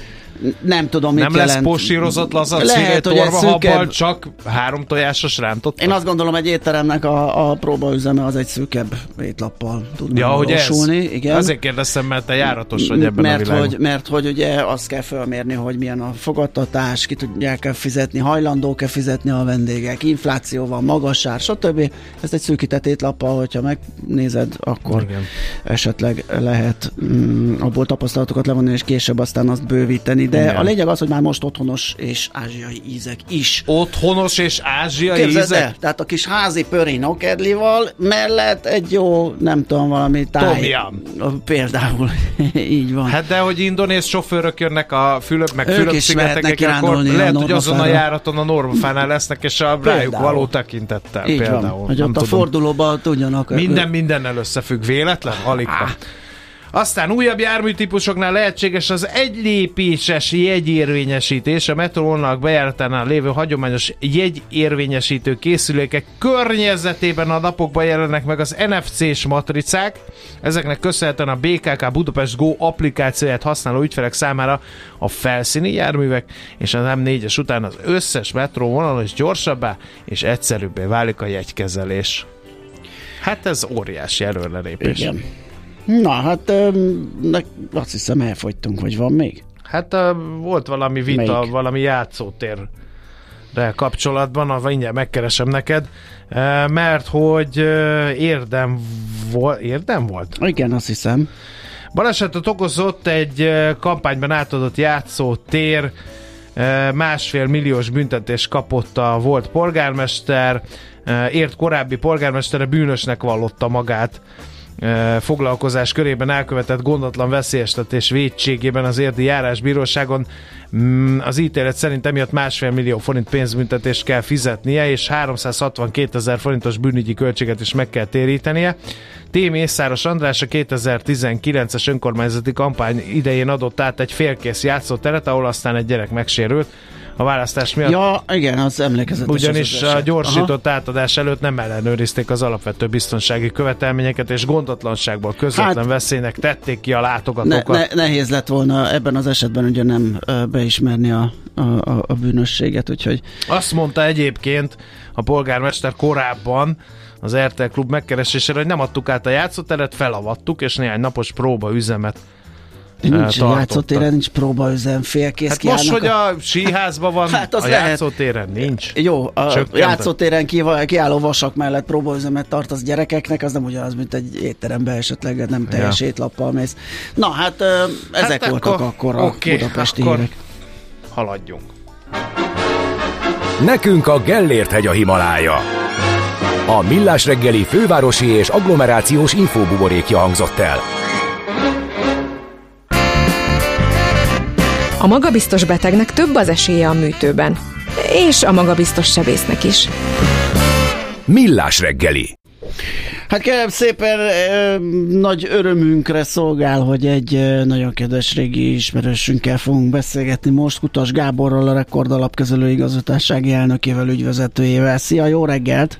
nem tudom, mit Nem jelent. lesz posírozott lazac Lehet, hogy torva szűkebb... csak három tojásos rántott. Én azt gondolom, egy étteremnek a, a próbaüzeme az egy szűkebb étlappal tud ja, hogy ez? Igen. Azért kérdeztem, mert te járatos vagy ebben mert a hogy, mert hogy ugye azt kell felmérni, hogy milyen a fogadtatás, ki tudják -e fizetni, hajlandók-e fizetni a vendégek, infláció van, magasár, stb. Ez egy szűkített étlappal, hogyha megnézed, akkor Igen. esetleg lehet mm, abból tapasztalatokat levonni, és később aztán azt bővíteni, de Igen. a lényeg az, hogy már most otthonos és ázsiai ízek is. Otthonos és ázsiai Képzeld ízek? El, tehát a kis házi pöri nokedlival mellett egy jó, nem tudom, valami táj. Tomjam. Például, így van. Hát de, hogy indonéz sofőrök jönnek a Fülöp, meg Fülöp-szigetekek, akkor lehet, hogy azon a járaton a normafánál lesznek, és a rájuk való tekintettel így például. Van, hogy ott tudom. a fordulóban tudjanak. Minden mindennel összefügg. Véletlen? Alig. Aztán újabb járműtípusoknál lehetséges az egylépéses jegyérvényesítés. A metrónak bejáratánál lévő hagyományos jegyérvényesítő készülékek környezetében a napokban jelennek meg az NFC-s matricák. Ezeknek köszönhetően a BKK Budapest Go applikációját használó ügyfelek számára a felszíni járművek és az M4-es után az összes metró vonal is gyorsabbá és egyszerűbbé válik a jegykezelés. Hát ez óriási előrelépés. Igen. Na, hát azt hiszem elfogytunk, hogy van még. Hát volt valami vita, Melyik? valami játszótér kapcsolatban, a mindjárt megkeresem neked, mert hogy érdem, volt, érdem volt? Igen, azt hiszem. Balesetet okozott egy kampányban átadott játszótér, másfél milliós büntetés kapott a volt polgármester, ért korábbi polgármestere bűnösnek vallotta magát foglalkozás körében elkövetett gondatlan veszélyeztetés védségében az érdi járásbíróságon mm, az ítélet szerint emiatt másfél millió forint pénzbüntetést kell fizetnie, és 362 ezer forintos bűnügyi költséget is meg kell térítenie. T. Mészáros András a 2019-es önkormányzati kampány idején adott át egy félkész játszóteret, ahol aztán egy gyerek megsérült a választás miatt. Ja, igen, az emlékezetes. Ugyanis az a gyorsított Aha. átadás előtt nem ellenőrizték az alapvető biztonsági követelményeket, és gondotlanságból közvetlen hát, veszélynek tették ki a látogatókat. Ne, ne, nehéz lett volna ebben az esetben ugye nem beismerni a, a, a, a bűnösséget, úgyhogy... Azt mondta egyébként a polgármester korábban, az RTL klub megkeresésére, hogy nem adtuk át a játszóteret, felavattuk, és néhány napos próba üzemet Nincs játszótéren, nincs próbaüzem, félkész Hát most, hogy a síházban van, hát az a lehet. játszótéren nincs. Jó, a Csökkentett. játszótéren kiálló vasak mellett próbaüzemet tart az gyerekeknek, az nem ugyanaz, mint egy étteremben esetleg nem teljes ja. étlappal mész. Na hát ezek hát voltak akkor, akkor a okay, budapesti akkor hírek. haladjunk. Nekünk a Gellért hegy a Himalája. A Millás reggeli fővárosi és agglomerációs infóbuborékja hangzott el. A magabiztos betegnek több az esélye a műtőben. És a magabiztos sebésznek is. Millás reggeli. Hát kérem szépen, nagy örömünkre szolgál, hogy egy nagyon kedves régi ismerősünkkel fogunk beszélgetni most, Kutas Gáborral, a Rekord Alapkezelő igazgatássági elnökével, ügyvezetőjével. Szia, jó reggelt!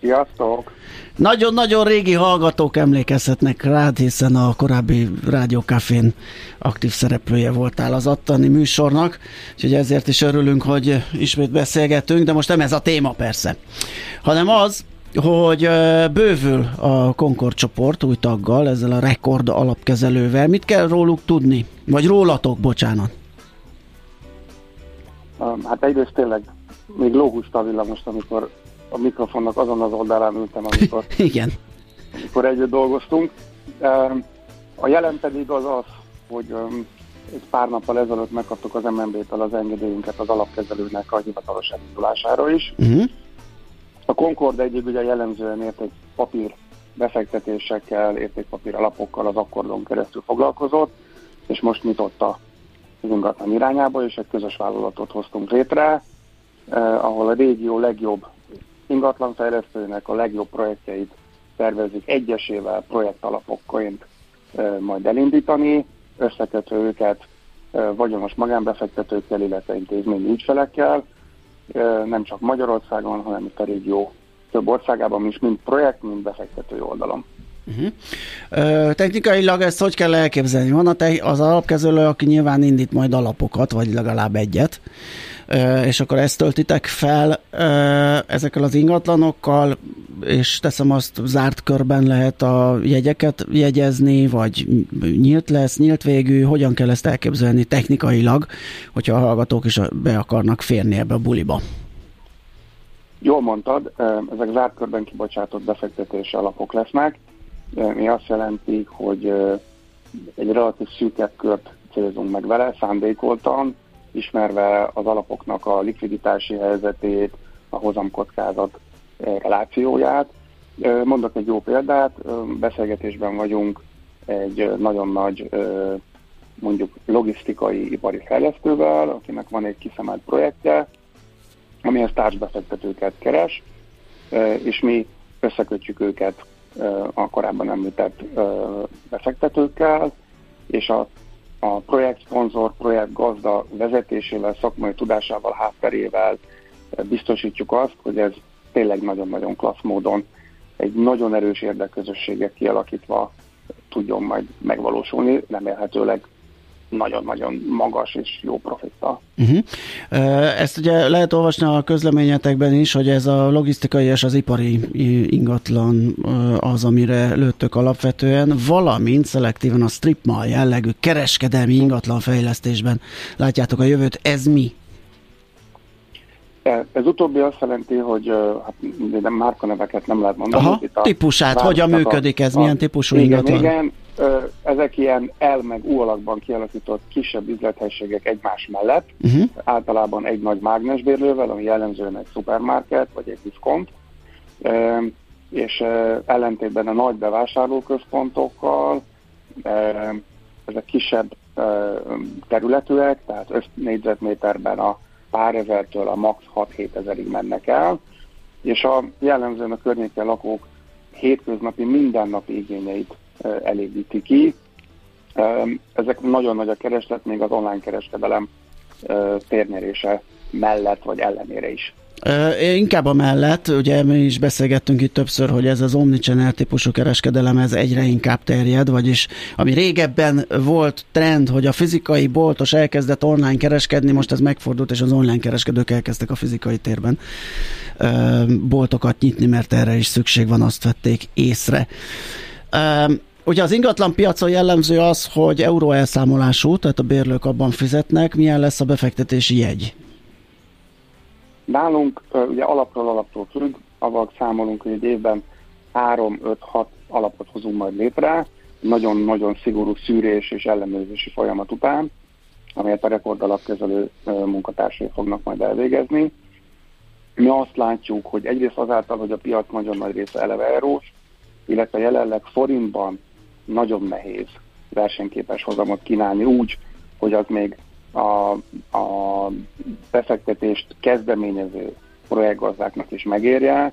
Sziasztok! Nagyon-nagyon régi hallgatók emlékezhetnek rád, hiszen a korábbi Rádiókafén aktív szereplője voltál az attani műsornak, úgyhogy ezért is örülünk, hogy ismét beszélgetünk, de most nem ez a téma persze, hanem az, hogy bővül a Concord csoport új taggal, ezzel a rekord alapkezelővel. Mit kell róluk tudni? Vagy rólatok, bocsánat. Hát egyrészt tényleg még lóhusta a villamos, amikor a mikrofonnak azon az oldalán ültem, amikor, Igen. amikor együtt dolgoztunk. A jelen pedig az az, hogy egy pár nappal ezelőtt megkaptuk az MNB-től az engedélyünket az alapkezelőnek a hivatalos indulására is. Uh-huh. A Concord egyik ugye jellemzően ért egy papír befektetésekkel, értékpapír alapokkal az akkordon keresztül foglalkozott, és most nyitotta az ingatlan irányába, és egy közös vállalatot hoztunk létre, eh, ahol a régió legjobb ingatlanfejlesztőnek a legjobb projektjeit tervezik egyesével projektalapokként majd elindítani, összekötve őket vagyonos magánbefektetőkkel, illetve intézményi ügyfelekkel, nem csak Magyarországon, hanem itt a régió több országában is, mind projekt, mind befektető oldalon. Uh-huh. Technikailag ezt hogy kell elképzelni? Van a te- az alapkezőlő, aki nyilván indít majd alapokat, vagy legalább egyet, és akkor ezt töltitek fel ezekkel az ingatlanokkal, és teszem azt, zárt körben lehet a jegyeket jegyezni, vagy nyílt lesz, nyílt végű, hogyan kell ezt elképzelni technikailag, hogyha a hallgatók is be akarnak férni ebbe a buliba? Jól mondtad, ezek zárt körben kibocsátott befektetési alapok lesznek, mi azt jelenti, hogy egy relatív szűkebb kört célzunk meg vele, szándékoltan, ismerve az alapoknak a likviditási helyzetét, a hozamkockázat relációját. Mondok egy jó példát, beszélgetésben vagyunk egy nagyon nagy mondjuk logisztikai ipari fejlesztővel, akinek van egy kiszemelt projektje, amihez társbefektetőket keres, és mi összekötjük őket a korábban említett befektetőkkel, és a, a projekt szponzor, projekt gazda vezetésével, szakmai tudásával, hátterével biztosítjuk azt, hogy ez tényleg nagyon-nagyon klassz módon egy nagyon erős érdekközösséget kialakítva tudjon majd megvalósulni, remélhetőleg nagyon-nagyon magas és jó profittal. Uh-huh. Ezt ugye lehet olvasni a közleményetekben is, hogy ez a logisztikai és az ipari ingatlan az, amire lőttök alapvetően, valamint szelektíven a strip mall jellegű kereskedelmi ingatlan fejlesztésben látjátok a jövőt. Ez mi? Ez utóbbi azt jelenti, hogy hát, nem márkaneveket nem lehet mondani. Aha, itt a típusát, hogyan működik ez, a, milyen típusú igen, ingatlan? Igen, ezek ilyen L meg U alakban kialakított kisebb üzlethelységek egymás mellett, uh-huh. általában egy nagy mágnesbérlővel, ami jellemzően egy szupermarket vagy egy diszkont. és ellentétben a nagy bevásárlóközpontokkal ezek kisebb területűek, tehát 5 négyzetméterben a pár ezertől a max 6-7 ezerig mennek el, és a jellemzően a környéken lakók hétköznapi, mindennapi igényeit elégíti ki. Ezek nagyon nagy a kereslet, még az online kereskedelem térnyerése mellett vagy ellenére is. Uh, inkább a mellett, ugye mi is beszélgettünk itt többször, hogy ez az omnichannel típusú kereskedelem ez egyre inkább terjed, vagyis ami régebben volt trend, hogy a fizikai boltos elkezdett online kereskedni, most ez megfordult, és az online kereskedők elkezdtek a fizikai térben boltokat nyitni, mert erre is szükség van, azt vették észre. Ugye az ingatlan piacon jellemző az, hogy euró elszámolású, tehát a bérlők abban fizetnek. Milyen lesz a befektetési jegy? Nálunk ugye alapról alaptól függ, avval számolunk, hogy egy évben 3-5-6 alapot hozunk majd létre, nagyon-nagyon szigorú szűrés és ellenőrzési folyamat után, amelyet a rekordalapkezelő munkatársai fognak majd elvégezni. Mi azt látjuk, hogy egyrészt azáltal, hogy a piac nagyon nagy része eleve eurós, illetve jelenleg forintban nagyon nehéz versenyképes hozamot kínálni úgy, hogy az még a, a befektetést kezdeményező projektgazdáknak is megérje,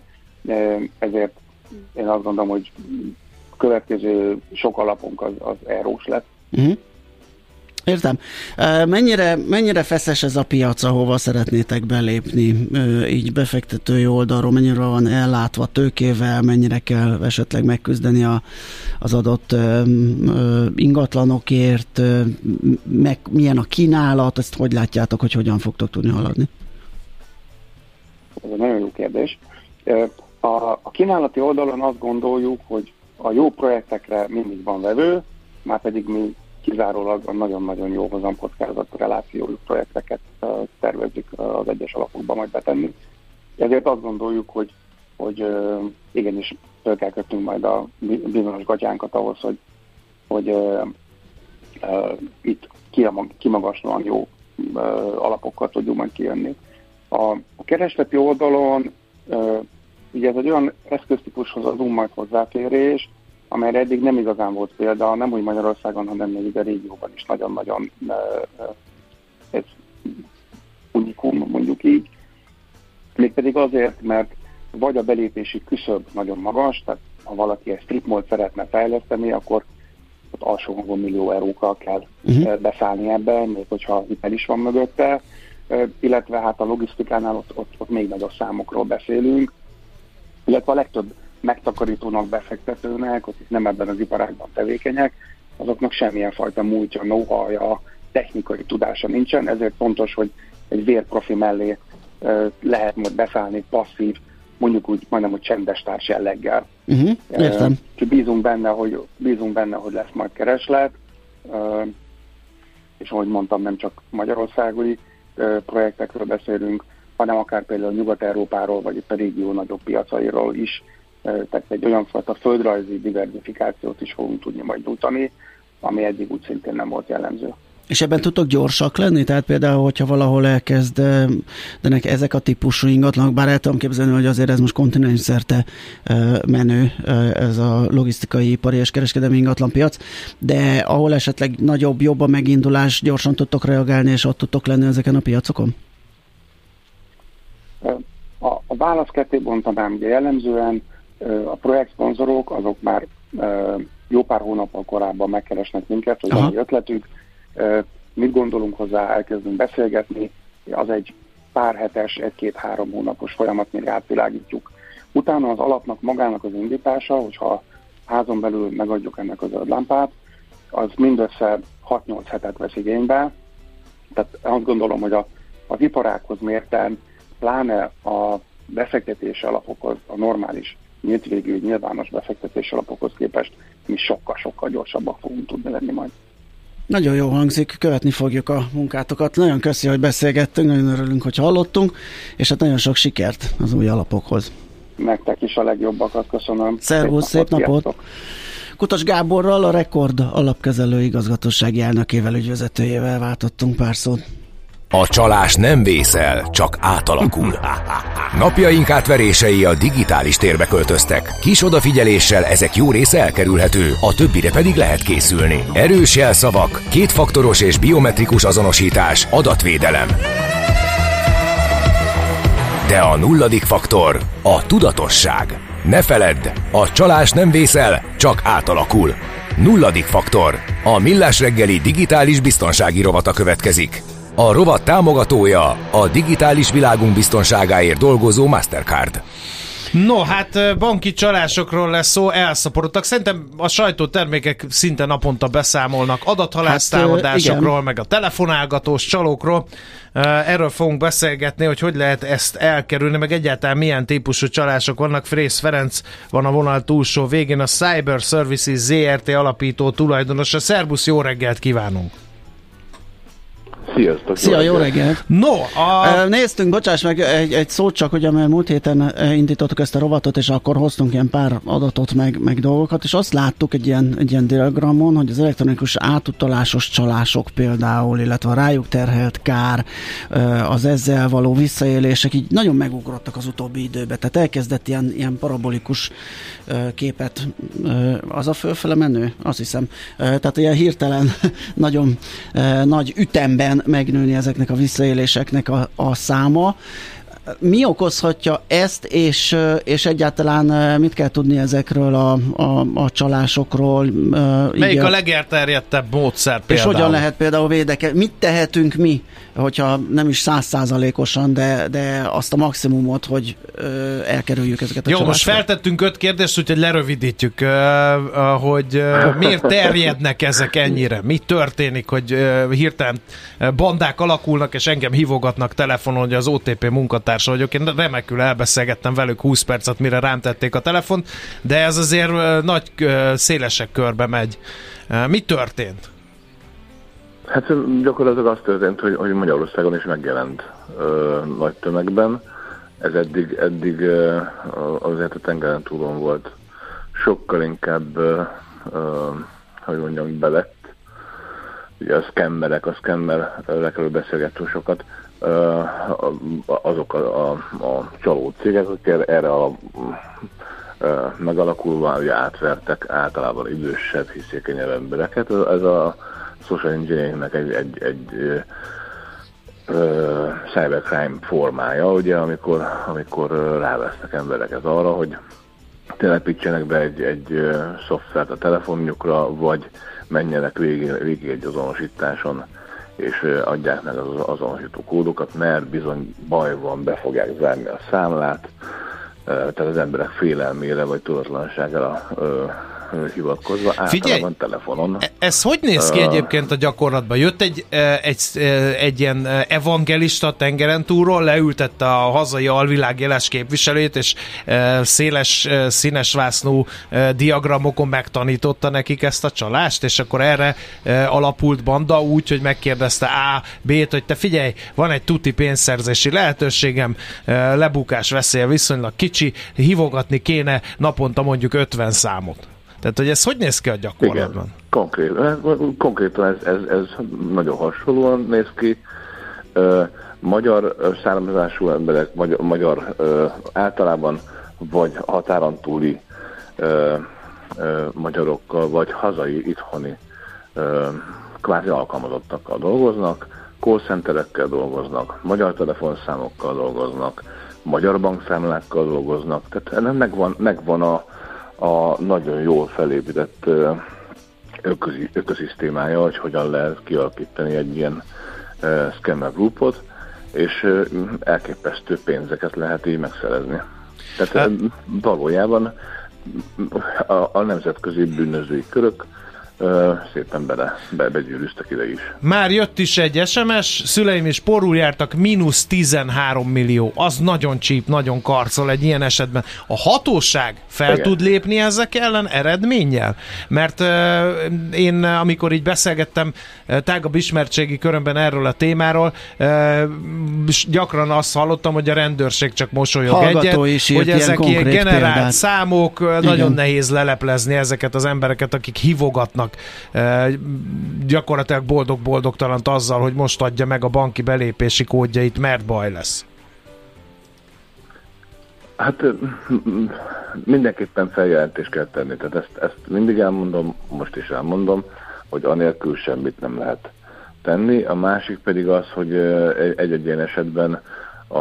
ezért én azt gondolom, hogy következő sok alapunk az, az eurós lesz. Uh-huh. Értem. Mennyire, mennyire feszes ez a piac, ahova szeretnétek belépni, így befektetői oldalról, mennyire van ellátva tőkével, mennyire kell esetleg megküzdeni a, az adott ingatlanokért, meg milyen a kínálat, ezt hogy látjátok, hogy hogyan fogtok tudni haladni? Ez egy nagyon jó kérdés. A, a kínálati oldalon azt gondoljuk, hogy a jó projektekre mindig van vevő, már pedig mi kizárólag a nagyon-nagyon jó hozamkockázat relációjú projekteket tervezik az egyes alapokba majd betenni. Ezért azt gondoljuk, hogy, hogy igenis föl kell kötnünk majd a bizonyos gatyánkat ahhoz, hogy, hogy itt kimagaslóan jó alapokkal tudjunk majd kijönni. A, a keresleti oldalon ugye ez egy olyan eszköztípushoz adunk majd hozzáférés, amelyre eddig nem igazán volt példa, nem úgy Magyarországon, hanem még a régióban is nagyon-nagyon ez unikum, mondjuk így. Mégpedig azért, mert vagy a belépési küszöb nagyon magas, tehát ha valaki egy stripmolt szeretne fejleszteni, akkor ott alsó hangon millió eurókkal kell uh-huh. beszállni ebben, még hogyha hitel is van mögötte, illetve hát a logisztikánál ott, ott, ott még nagyobb számokról beszélünk, illetve a legtöbb megtakarítónak, befektetőnek, akik nem ebben az iparágban tevékenyek, azoknak semmilyen fajta múltja, know technikai tudása nincsen, ezért fontos, hogy egy vérprofi mellé lehet majd beszállni passzív, mondjuk úgy majdnem, hogy csendes társ jelleggel. Uh-huh, értem. Uh, bízunk benne, hogy, bízunk benne, hogy lesz majd kereslet, és ahogy mondtam, nem csak magyarországi projektekről beszélünk, hanem akár például Nyugat-Európáról, vagy a régió nagyobb piacairól is tehát egy olyan fajta földrajzi diversifikációt is fogunk tudni majd nyújtani, ami eddig úgy szintén nem volt jellemző. És ebben tudtok gyorsak lenni? Tehát például, hogyha valahol elkezdenek ezek a típusú ingatlanok, bár el tudom képzelni, hogy azért ez most kontinens szerte menő, ez a logisztikai, ipari és kereskedelmi ingatlanpiac, de ahol esetleg nagyobb, jobb a megindulás, gyorsan tudtok reagálni, és ott tudtok lenni ezeken a piacokon? A, a válasz ketté bontanám, ugye jellemzően a projektszponzorok azok már jó pár hónappal korábban megkeresnek minket, hogy van ötletük, mit gondolunk hozzá, elkezdünk beszélgetni, az egy pár hetes, egy-két-három hónapos folyamat, mire átvilágítjuk. Utána az alapnak magának az indítása, hogyha házon belül megadjuk ennek az zöld lámpát, az mindössze 6-8 hetet vesz igénybe. Tehát azt gondolom, hogy a, az iparákhoz mérten, pláne a befektetési alapokhoz, a normális nyílt végű nyilvános befektetés alapokhoz képest mi sokkal-sokkal gyorsabbak fogunk tudni lenni majd. Nagyon jó hangzik, követni fogjuk a munkátokat. Nagyon köszi, hogy beszélgettünk, nagyon örülünk, hogy hallottunk, és hát nagyon sok sikert az új alapokhoz. Nektek is a legjobbakat köszönöm. Szervusz, szép napot! Szép napot. Kutas Gáborral, a Rekord alapkezelő igazgatósági elnökével, ügyvezetőjével váltottunk pár szót. A csalás nem vészel, csak átalakul. Napjaink átverései a digitális térbe költöztek. Kis odafigyeléssel ezek jó része elkerülhető, a többire pedig lehet készülni. Erős jelszavak, kétfaktoros és biometrikus azonosítás, adatvédelem. De a nulladik faktor a tudatosság. Ne feledd, a csalás nem vészel, csak átalakul. Nulladik faktor. A Millás reggeli digitális biztonsági rovata következik. A rovat támogatója a digitális világunk biztonságáért dolgozó Mastercard. No, hát banki csalásokról lesz szó, elszaporodtak. Szerintem a sajtótermékek szinte naponta beszámolnak adathalásztámadásokról, hát, meg a telefonálgatós csalókról. Erről fogunk beszélgetni, hogy hogy lehet ezt elkerülni, meg egyáltalán milyen típusú csalások vannak. Frész Ferenc van a vonal túlsó végén, a Cyber Services ZRT alapító tulajdonosa. Szerbusz, jó reggelt kívánunk! Sziasztok! Szia, jó reggelt! No, a... Néztünk, bocsáss meg, egy, egy szót csak, hogy mert múlt héten indítottuk ezt a rovatot, és akkor hoztunk ilyen pár adatot, meg, meg dolgokat, és azt láttuk egy ilyen, egy ilyen diagramon, hogy az elektronikus átutalásos csalások például, illetve a rájuk terhelt kár, az ezzel való visszaélések így nagyon megugrottak az utóbbi időben. Tehát elkezdett ilyen, ilyen parabolikus képet, az a fölfele menő, azt hiszem. Tehát ilyen hirtelen nagyon nagy ütemben megnőni ezeknek a visszaéléseknek a, a száma. Mi okozhatja ezt, és, és egyáltalán mit kell tudni ezekről a, a, a csalásokról? Melyik így, a legerterjedtebb módszer például? És hogyan lehet például védekezni? Mit tehetünk mi, hogyha nem is százszázalékosan, de, de azt a maximumot, hogy elkerüljük ezeket a Jó, csalásokat? most feltettünk öt kérdést, úgyhogy lerövidítjük, hogy miért terjednek ezek ennyire? Mi történik, hogy hirtelen bandák alakulnak, és engem hívogatnak telefonon, hogy az OTP munkatárs munkatársa vagyok, én remekül elbeszélgettem velük 20 percet, mire rám tették a telefont, de ez azért nagy, szélesek körbe megy. Mi történt? Hát gyakorlatilag az történt, hogy, hogy Magyarországon is megjelent ö, nagy tömegben. Ez eddig, eddig ö, azért a tengeren túlon volt. Sokkal inkább, ö, hogy mondjam, belett. Ugye a szkemmerek, a szkemmerekről beszélgettünk sokat azok a, a, a csaló cégek, akik erre a megalakulva ugye átvertek általában idősebb, hiszékenyebb embereket. Ez a social engineeringnek egy, egy, egy uh, cybercrime formája, ugye, amikor, amikor rávesznek embereket arra, hogy telepítsenek be egy, egy szoftvert a telefonjukra, vagy menjenek végig, végig egy azonosításon és adják meg az azonosító kódokat, mert bizony baj van, be fogják zárni a számlát, tehát az emberek félelmére vagy tudatlanságára hivatkozva, általában telefonon. E- ez hogy néz ki egyébként a gyakorlatban? Jött egy, egy, egy ilyen evangelista tengeren túlról, leültette a hazai alvilág jeles képviselőt, és széles színes vásznú diagramokon megtanította nekik ezt a csalást, és akkor erre alapult banda úgy, hogy megkérdezte A, B-t, hogy te figyelj, van egy tuti pénzszerzési lehetőségem, lebukás veszélye viszonylag kicsi, hívogatni kéne naponta mondjuk 50 számot. Tehát, hogy ez hogy néz ki a gyakorlatban? Igen, konkrét, konkrétan ez, ez, ez nagyon hasonlóan néz ki. Magyar származású emberek, magyar, magyar általában vagy határon túli magyarokkal, vagy hazai, itthoni kvázi alkalmazottakkal dolgoznak, call centerekkel dolgoznak, magyar telefonszámokkal dolgoznak, magyar bankszámlákkal dolgoznak, tehát ennek megvan, megvan a, a nagyon jól felépített öközi, ökoszisztémája, hogy hogyan lehet kialakítani egy ilyen scammer groupot, és elképesztő pénzeket lehet így megszerezni. Tehát hát... valójában a, a nemzetközi bűnözői körök szépen bele, be, begyűrűztek ide is. Már jött is egy SMS, szüleim is porul jártak, mínusz 13 millió. Az nagyon csíp, nagyon karcol egy ilyen esetben. A hatóság fel Igen. tud lépni ezek ellen eredménnyel? Mert uh, én, amikor így beszélgettem uh, tágabb ismertségi körömben erről a témáról, uh, gyakran azt hallottam, hogy a rendőrség csak mosolyog Hallgató egyet, is hogy ezek ilyen generált példát. számok, Igen. nagyon nehéz leleplezni ezeket az embereket, akik hivogatnak adtak gyakorlatilag boldog-boldogtalant azzal, hogy most adja meg a banki belépési kódjait, mert baj lesz? Hát mindenképpen feljelentést kell tenni, tehát ezt, ezt mindig elmondom, most is elmondom, hogy anélkül semmit nem lehet tenni. A másik pedig az, hogy egy-egy ilyen esetben a,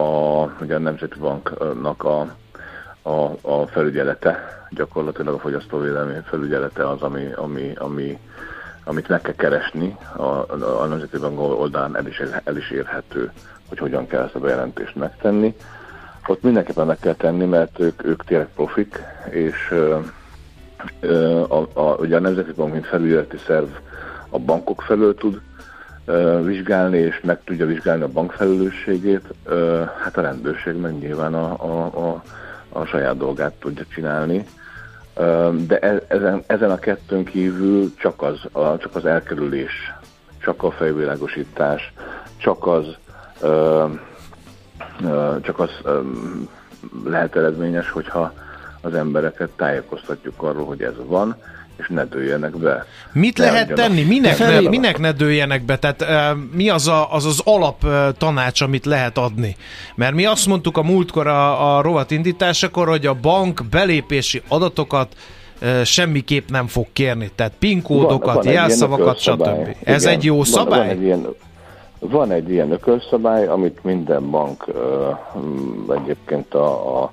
a, ugye a Nemzeti Banknak a, a, a felügyelete, gyakorlatilag a fogyasztóvédelmi felügyelete az, ami, ami, ami, amit meg kell keresni, a, a Nemzeti Bank oldalán el is, el is érhető, hogy hogyan kell ezt a bejelentést megtenni. Ott mindenképpen meg kell tenni, mert ők, ők tényleg profik, és a, a, ugye a Nemzeti Bank, mint felügyeleti szerv a bankok felől tud vizsgálni, és meg tudja vizsgálni a bank felelősségét, hát a rendőrség meg nyilván a, a, a, a saját dolgát tudja csinálni. De e, ezen, ezen a kettőn kívül csak az, a, csak az elkerülés, csak a fejvilágosítás, csak az csak az lehet eredményes, hogyha az embereket tájékoztatjuk arról, hogy ez van, és ne dőljenek be. Mit ne lehet tenni? Minek ne, minek ne dőljenek be? Tehát uh, mi az, a, az az alap uh, tanács, amit lehet adni? Mert mi azt mondtuk a múltkor a, a rovat indításakor, hogy a bank belépési adatokat uh, semmiképp nem fog kérni. Tehát PIN kódokat, van, van jelszavakat, stb. Ez egy jó szabály? Van, van egy ilyen van egy ilyen ökölszabály, amit minden bank uh, egyébként a, a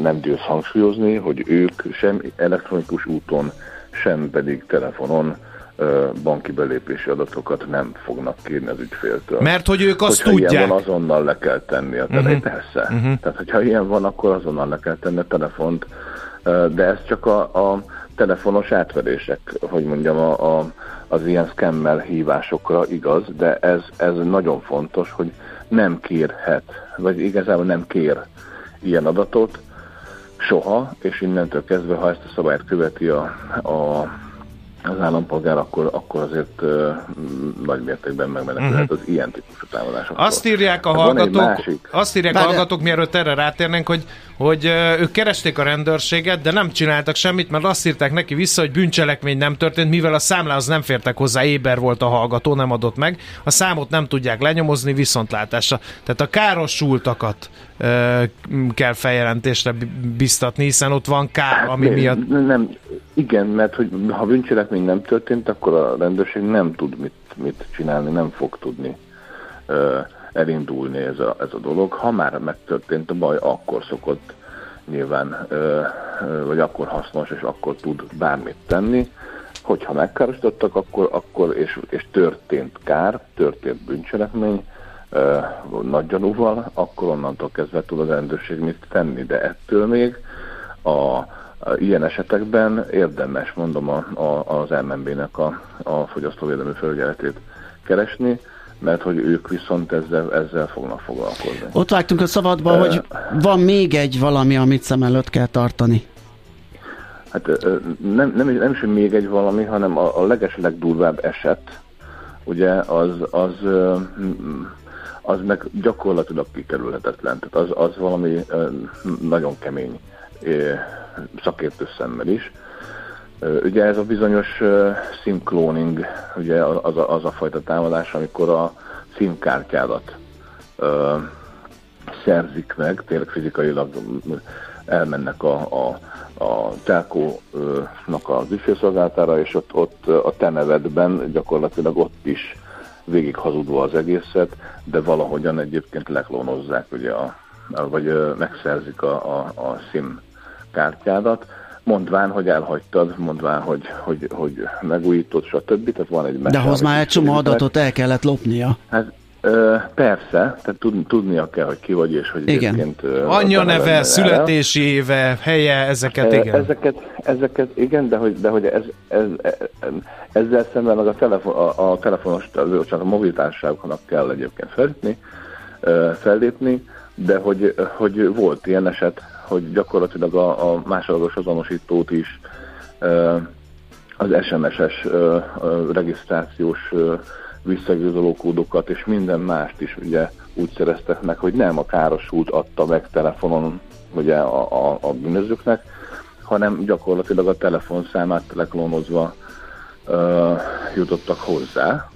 nem győz hangsúlyozni, hogy ők sem elektronikus úton, sem pedig telefonon banki belépési adatokat nem fognak kérni az ügyféltől. Mert hogy ők azt hogyha tudják. ilyen van, azonnal le kell tenni a telefont. Uh-huh. Uh-huh. Tehát, hogyha ilyen van, akkor azonnal le kell tenni a telefont. De ez csak a, a telefonos átverések, hogy mondjam, a, a az ilyen szkemmel hívásokra igaz, de ez, ez nagyon fontos, hogy nem kérhet, vagy igazából nem kér ilyen adatot soha, és innentől kezdve, ha ezt a szabályt követi a, a az állampolgár, akkor, akkor azért uh, nagy mértékben megmenekülhet uh-huh. az ilyen típusú támadások. Azt írják a hallgatók, azt írják a hallgatók, mielőtt erre rátérnénk, hogy, hogy ők keresték a rendőrséget, de nem csináltak semmit, mert azt írták neki vissza, hogy bűncselekmény nem történt, mivel a számlához nem fértek hozzá, éber volt a hallgató, nem adott meg. A számot nem tudják lenyomozni, viszontlátásra. Tehát a károsultakat kell feljelentésre biztatni, hiszen ott van kár, hát ami miatt... Nem, igen, mert hogy ha bűncselekmény nem történt, akkor a rendőrség nem tud mit, mit csinálni, nem fog tudni elindulni ez a, ez a dolog. Ha már megtörtént a baj, akkor szokott nyilván, vagy akkor hasznos, és akkor tud bármit tenni. Hogyha megkárosítottak, akkor, akkor és, és történt kár, történt bűncselekmény, nagy gyanúval, akkor onnantól kezdve tud a rendőrség mit tenni, de ettől még a Ilyen esetekben érdemes, mondom, a, a, az MNB-nek a, a fogyasztóvédelmi felügyeletét keresni, mert hogy ők viszont ezzel, ezzel fognak foglalkozni. Ott vágtunk a szabadba, uh, hogy van még egy valami, amit szem előtt kell tartani. Hát nem, nem, nem is még egy valami, hanem a, a leges legdurvább eset, ugye az, az, az meg gyakorlatilag kikerülhetetlen. Tehát az, az valami nagyon kemény szakértő szemmel is. Ugye ez a bizonyos SIM cloning, ugye az a, az a fajta támadás, amikor a SIM kártyádat ö, szerzik meg, tényleg fizikailag elmennek a, a, a telkónak az ügyfélszolgáltára, és ott, ott a te nevedben gyakorlatilag ott is végig hazudva az egészet, de valahogyan egyébként leklónozzák, ugye a, vagy megszerzik a, a, a SIM kártyádat, mondván, hogy elhagytad, mondván, hogy, hogy, hogy megújítod, stb. Tehát van egy De hoz már egy csomó adatot el kellett lopnia. Hát persze, tehát tud, tudnia kell, hogy ki vagy, és hogy igen. egyébként... Anyja neve, születési éve, helye, ezeket igen. Ezeket, ezeket igen, de hogy, de hogy ez, ez, ez, ezzel szemben meg a, telefon, a, a telefonos, csak a mobilitárságoknak kell egyébként fellépni, fellépni, de hogy, hogy volt ilyen eset, hogy gyakorlatilag a, a másodlagos azonosítót is az SMS-es regisztrációs visszaigazoló kódokat és minden mást is ugye úgy szereztek meg, hogy nem a károsult adta meg telefonon ugye a, a, a bűnözőknek, hanem gyakorlatilag a telefonszámát leklónozva uh, jutottak hozzá,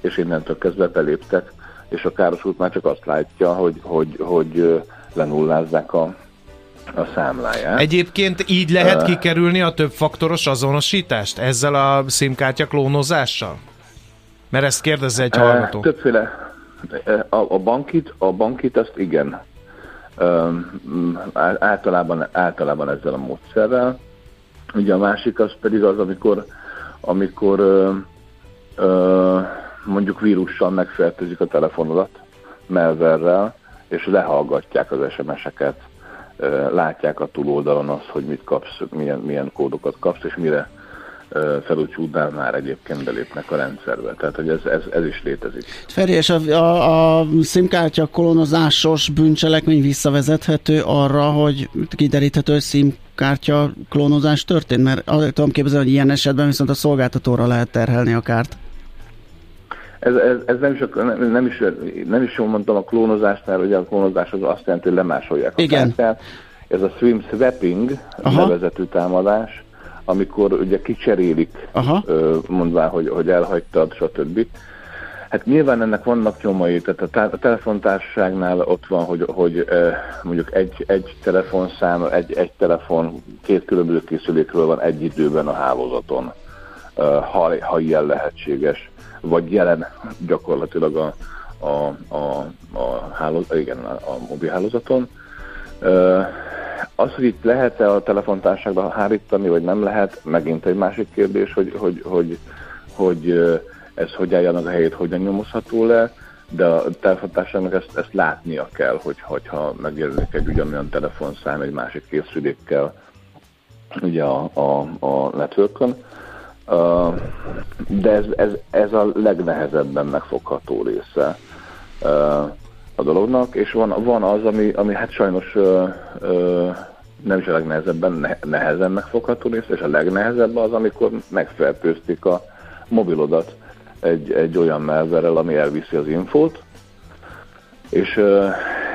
és innentől kezdve beléptek, és a károsult már csak azt látja, hogy, hogy, hogy lenullázzák a, a számláját. Egyébként így lehet uh, kikerülni a többfaktoros azonosítást ezzel a SIM-kártya klónozással? Mert ezt kérdezze egy hallgató. Többféle. A, a, bankit, a bankit azt igen. általában, általában ezzel a módszerrel. Ugye a másik az pedig az, amikor, amikor ö, ö, mondjuk vírussal megfertőzik a telefonodat, melverrel, és lehallgatják az SMS-eket, látják a túloldalon azt, hogy mit kapsz, milyen, milyen kódokat kapsz, és mire felúcsútnál már egyébként belépnek a rendszerbe. Tehát, hogy ez, ez, ez is létezik. Feri, és a, a, a SIM-kártya kolonozásos bűncselekmény visszavezethető arra, hogy kideríthető, hogy SIM-kártya klónozás történt? Mert azt tudom képzelni, hogy ilyen esetben viszont a szolgáltatóra lehet terhelni a kárt. Ez, ez, ez nem, is, nem, nem, is, nem is jól mondtam a klónozásnál, hogy a klónozás az azt jelenti, hogy lemásolják a Igen. kártyát. Ez a swim swapping Aha. nevezetű támadás, amikor ugye kicserélik, Aha. mondván, hogy, hogy elhagytad, stb. Hát nyilván ennek vannak nyomai, tehát a, tá- a telefontársaságnál ott van, hogy, hogy eh, mondjuk egy, egy telefonszám, egy, egy telefon két különböző készülékről van egy időben a hálózaton, eh, ha, ha ilyen lehetséges, vagy jelen gyakorlatilag a, a, a, a, hálóz, igen, a, a mobil hálózaton. Eh, az, hogy itt lehet-e a telefontárságba hárítani, vagy nem lehet, megint egy másik kérdés, hogy, hogy, hogy, hogy ez hogy álljanak a helyét, hogyan nyomozható le, de a telefontárságnak ezt, ezt látnia kell, hogy, hogyha megjelenik egy ugyanolyan telefonszám egy másik készülékkel ugye a, a, a networkön. De ez, ez, ez a legnehezebben megfogható része. A dolognak, és van, van az, ami, ami hát sajnos ö, ö, nem is a legnehezebben, ne, nehezen megfogható rész, és a legnehezebb az, amikor megfertőzték a mobilodat egy, egy olyan melverrel, ami elviszi az infót, és,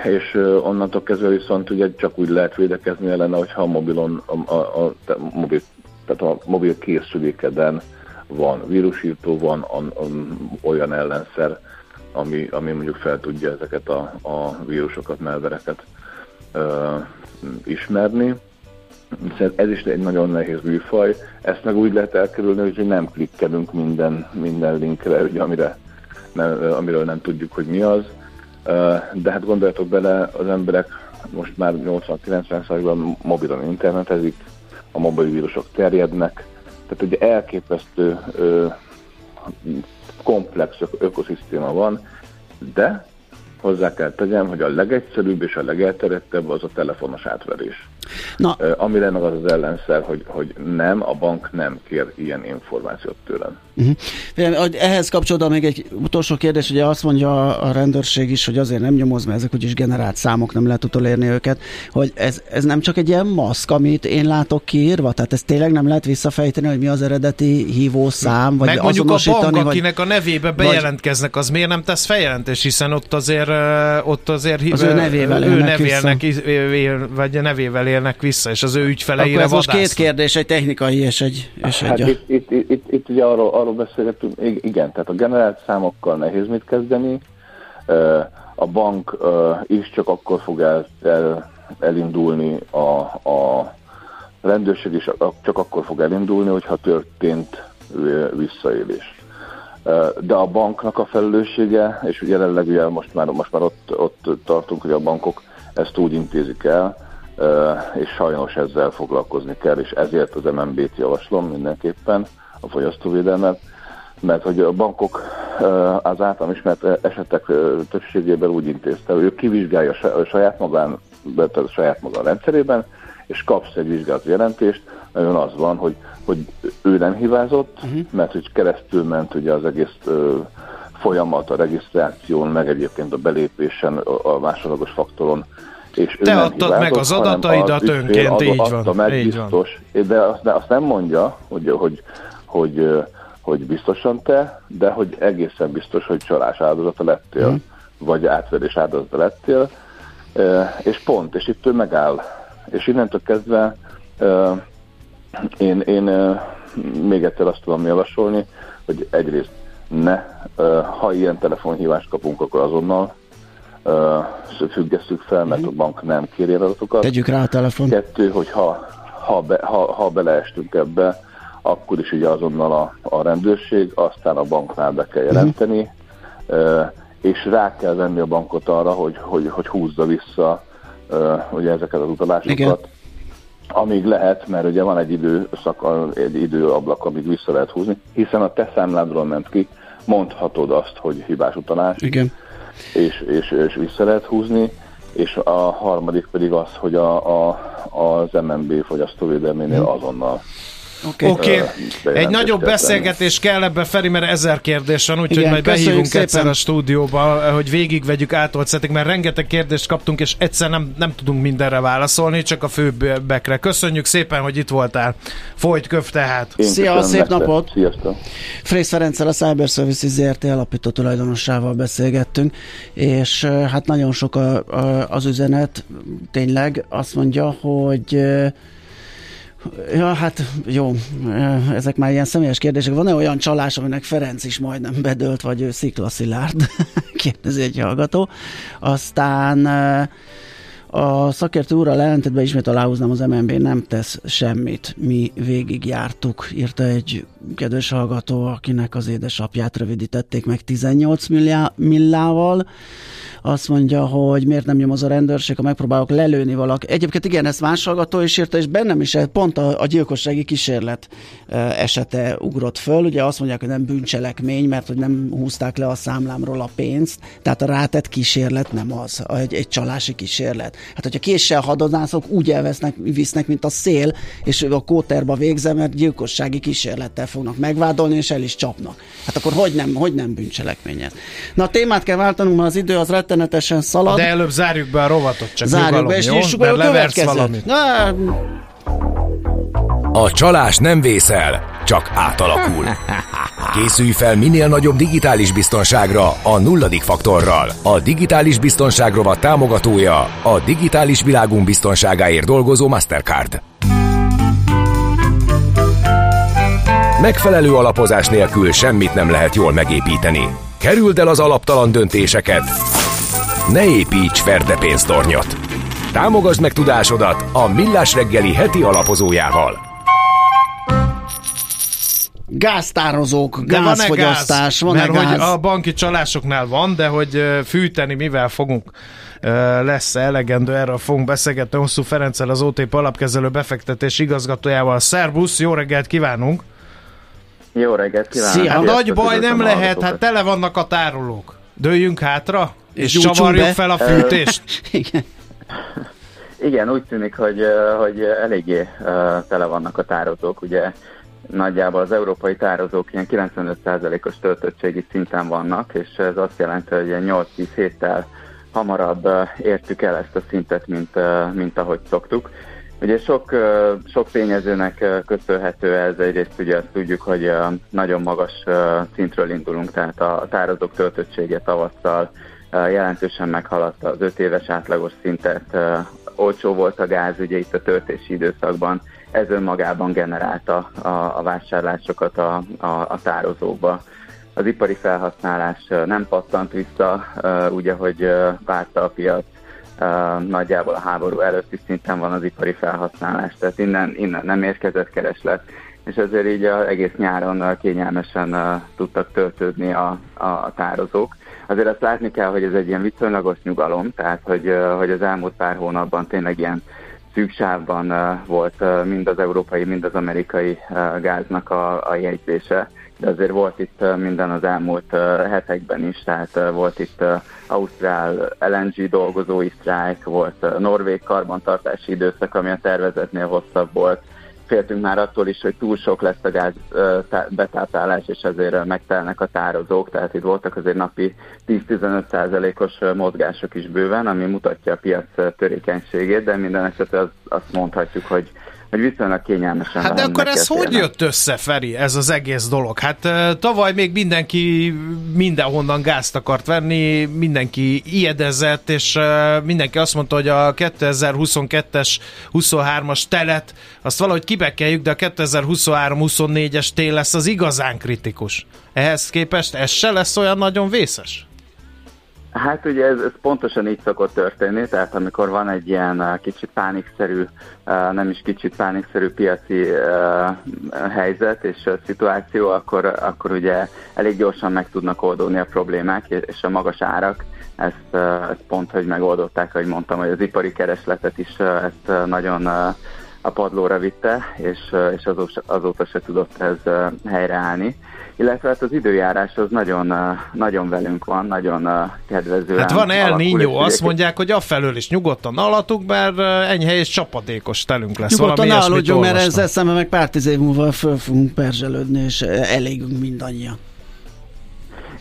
és onnantól kezdve viszont ugye csak úgy lehet védekezni ellene, hogyha a mobilon, a, a, a, mobil, tehát a mobil készülékeden van vírusírtó, van a, a, olyan ellenszer, ami, ami mondjuk fel tudja ezeket a, a vírusokat, melvereket ö, ismerni. Ez is egy nagyon nehéz műfaj. Ezt meg úgy lehet elkerülni, hogy nem klikkelünk minden, minden linkre, ugye, amire, nem, amiről nem tudjuk, hogy mi az. De hát gondoljatok bele, az emberek most már 80-90%-ban mobilon internetezik, a mobil vírusok terjednek, tehát ugye elképesztő komplex ökoszisztéma van, de hozzá kell tegyem, hogy a legegyszerűbb és a legelterjedtebb az a telefonos átverés. Na. Amire meg az az ellenszer, hogy, hogy nem, a bank nem kér ilyen információt tőlem. Uh-huh. Ehhez kapcsolódva még egy utolsó kérdés, ugye azt mondja a rendőrség is, hogy azért nem nyomoz, mert ezek úgyis generált számok, nem lehet utolérni őket, hogy ez, ez nem csak egy ilyen maszk, amit én látok kiírva, tehát ez tényleg nem lehet visszafejteni, hogy mi az eredeti hívószám, vagy Meg mondjuk a bank, vagy, akinek a nevébe bejelentkeznek, az miért nem tesz feljelentés, hiszen ott azért ott azért az ő nevével ő nevélnek, vagy nevével élnek vissza, és az ő ügyfeleire Akkor ez most két kérdés, egy technikai és egy, és hát egy itt, itt, itt, itt, itt ugye arról, arról beszélgetünk, igen, tehát a generált számokkal nehéz mit kezdeni, a bank is csak akkor fog el, el, elindulni, a, a rendőrség is csak akkor fog elindulni, hogyha történt visszaélés. De a banknak a felelőssége, és jelenleg ugye most már, most már ott, ott tartunk, hogy a bankok ezt úgy intézik el, és sajnos ezzel foglalkozni kell, és ezért az MNB-t javaslom mindenképpen, a fogyasztóvédelmet, mert hogy a bankok az általam ismert esetek többségében úgy intézte, hogy ő kivizsgálja saját magán, a saját maga rendszerében, és kapsz egy vizsgálat jelentést, nagyon az van, hogy, hogy ő nem hibázott, uh-huh. mert hogy keresztül ment ugye az egész ö, folyamat a regisztráción, meg egyébként a belépésen, a, a másodlagos faktoron, és Te adtad meg az adataidat önként, így van. Meg így biztos, van. De, azt, de azt nem mondja, hogy, hogy, hogy, hogy biztosan te, de hogy egészen biztos, hogy csalás áldozata lettél, hmm. vagy átverés áldozata lettél, és pont, és itt ő megáll. És innentől kezdve én, én még egyszer azt tudom javasolni, hogy egyrészt ne, ha ilyen telefonhívást kapunk, akkor azonnal függesszük fel, mert a bank nem kéri adatokat. Tegyük rá a telefon. Kettő, hogy ha, ha, be, ha, ha beleestünk ebbe, akkor is ugye azonnal a, a rendőrség, aztán a banknál be kell jelenteni, uh-huh. és rá kell venni a bankot arra, hogy, hogy, hogy húzza vissza ugye ezeket az utalásokat. Igen amíg lehet, mert ugye van egy időszak, egy időablak, amíg vissza lehet húzni, hiszen a te számládról ment ki, mondhatod azt, hogy hibás utalás, Igen. És, és, és vissza lehet húzni, és a harmadik pedig az, hogy a, a, az MNB fogyasztóvédelménél azonnal Oké, okay. okay. egy nagyobb beszélgetés kell ebbe, Feri, mert ezer kérdés van, úgyhogy majd behívunk szépen. egyszer a stúdióba, hogy végigvegyük átoltszetik, mert rengeteg kérdést kaptunk, és egyszer nem, nem tudunk mindenre válaszolni, csak a főbbekre. Köszönjük szépen, hogy itt voltál. Folyt köv tehát. Én Szia, szép nektek. napot! Sziasztok! Frész Ferenccel a Cyber Services ZRT alapító tulajdonossával beszélgettünk, és hát nagyon sok a, a, az üzenet, tényleg azt mondja, hogy Ja, hát jó, ezek már ilyen személyes kérdések. Van-e olyan csalás, aminek Ferenc is majdnem bedölt, vagy ő sziklaszilárd? Kérdezi egy hallgató. Aztán a szakértő úrral ellentétben ismét aláhúznám, az MNB nem tesz semmit. Mi végig jártuk, írta egy kedves hallgató, akinek az édesapját rövidítették meg 18 milliá, millával azt mondja, hogy miért nem nyomoz a rendőrség, ha megpróbálok lelőni valaki. Egyébként igen, ezt más hallgató is írta, és bennem is pont a, a gyilkossági kísérlet esete ugrott föl. Ugye azt mondják, hogy nem bűncselekmény, mert hogy nem húzták le a számlámról a pénzt, tehát a rátett kísérlet nem az, egy, egy csalási kísérlet. Hát, hogyha késsel hadonászok, úgy elvesznek, visznek, mint a szél, és a kóterba végzem, mert gyilkossági kísérlettel fognak megvádolni, és el is csapnak. Hát akkor hogy nem, hogy nem bűncselekmény ez? Na a témát kell váltanunk, mert az idő az rettenetesen szalad. De előbb zárjuk be a rovatot, csak zárjuk nyugalom, be, és jó? Mert leversz valamit. Na, a csalás nem vészel, csak átalakul. Készülj fel minél nagyobb digitális biztonságra a nulladik faktorral. A digitális biztonság rovat támogatója a digitális világunk biztonságáért dolgozó Mastercard. Megfelelő alapozás nélkül semmit nem lehet jól megépíteni. Kerüld el az alaptalan döntéseket. Ne építs ferde pénztornyot. Támogasd meg tudásodat a Millás reggeli heti alapozójával gáztározók, gázfogyasztás, van gáz? Van-e mert gáz? hogy a banki csalásoknál van, de hogy fűteni mivel fogunk lesz elegendő, erről fogunk beszélgetni Hosszú Ferenccel, az OTP alapkezelő befektetés igazgatójával. Szerbusz, jó reggelt kívánunk! Jó reggelt kívánok! Szia! A nagy baj nem lehet, hát tele vannak a tárolók. Dőljünk hátra, és, és csavarjuk be. fel a fűtést. Igen. Igen, úgy tűnik, hogy, hogy eléggé tele vannak a tározók, ugye nagyjából az európai tározók ilyen 95%-os töltöttségi szinten vannak, és ez azt jelenti, hogy 8-10 héttel hamarabb értük el ezt a szintet, mint, mint ahogy szoktuk. Ugye sok, sok tényezőnek köszönhető ez, egyrészt ugye azt tudjuk, hogy nagyon magas szintről indulunk, tehát a tározók töltöttsége tavasszal jelentősen meghaladta az 5 éves átlagos szintet, olcsó volt a gáz ugye itt a töltési időszakban, ez önmagában generálta a, a vásárlásokat a, a, a tározókba. Az ipari felhasználás nem pattant vissza, úgy, ahogy várta a piac, nagyjából a háború előtti szinten van az ipari felhasználás, tehát innen, innen nem érkezett kereslet, és ezért így a, egész nyáron kényelmesen tudtak töltődni a, a, tározók. Azért azt látni kell, hogy ez egy ilyen viszonylagos nyugalom, tehát hogy, hogy az elmúlt pár hónapban tényleg ilyen szűksávban volt mind az európai, mind az amerikai gáznak a, a jegyzése, de azért volt itt minden az elmúlt hetekben is, tehát volt itt Ausztrál LNG dolgozói sztrájk, volt norvég karbantartási időszak, ami a tervezetnél hosszabb volt, féltünk már attól is, hogy túl sok lesz a gáz betáplálás, és ezért megtelnek a tározók, tehát itt voltak azért napi 10-15%-os mozgások is bőven, ami mutatja a piac törékenységét, de minden esetre az, azt mondhatjuk, hogy hogy viszonylag kényelmesen Hát de akkor ez hogy jött össze, Feri, ez az egész dolog? Hát tavaly még mindenki mindenhonnan gázt akart venni, mindenki ijedezett, és mindenki azt mondta, hogy a 2022-es, 23-as telet, azt valahogy kibekeljük, de a 2023-24-es tél lesz az igazán kritikus. Ehhez képest ez se lesz olyan nagyon vészes? Hát ugye ez, ez pontosan így szokott történni, tehát amikor van egy ilyen uh, kicsit pánikszerű, uh, nem is kicsit pánikszerű piaci uh, helyzet és szituáció, akkor, akkor ugye elég gyorsan meg tudnak oldódni a problémák, és a magas árak ezt, ezt pont, hogy megoldották, ahogy mondtam, hogy az ipari keresletet is ezt nagyon a padlóra vitte, és, és azóta, azóta se tudott ez helyreállni. Illetve hát az időjárás az nagyon, nagyon velünk van, nagyon kedvező. Hát van El Niño, azt mondják, hogy afelől is nyugodtan alatuk, mert enyhe és csapadékos telünk lesz. Nyugodtan aludjunk, mert ezzel szemben meg pár tíz év múlva föl fogunk perzselődni, és elégünk mindannyian.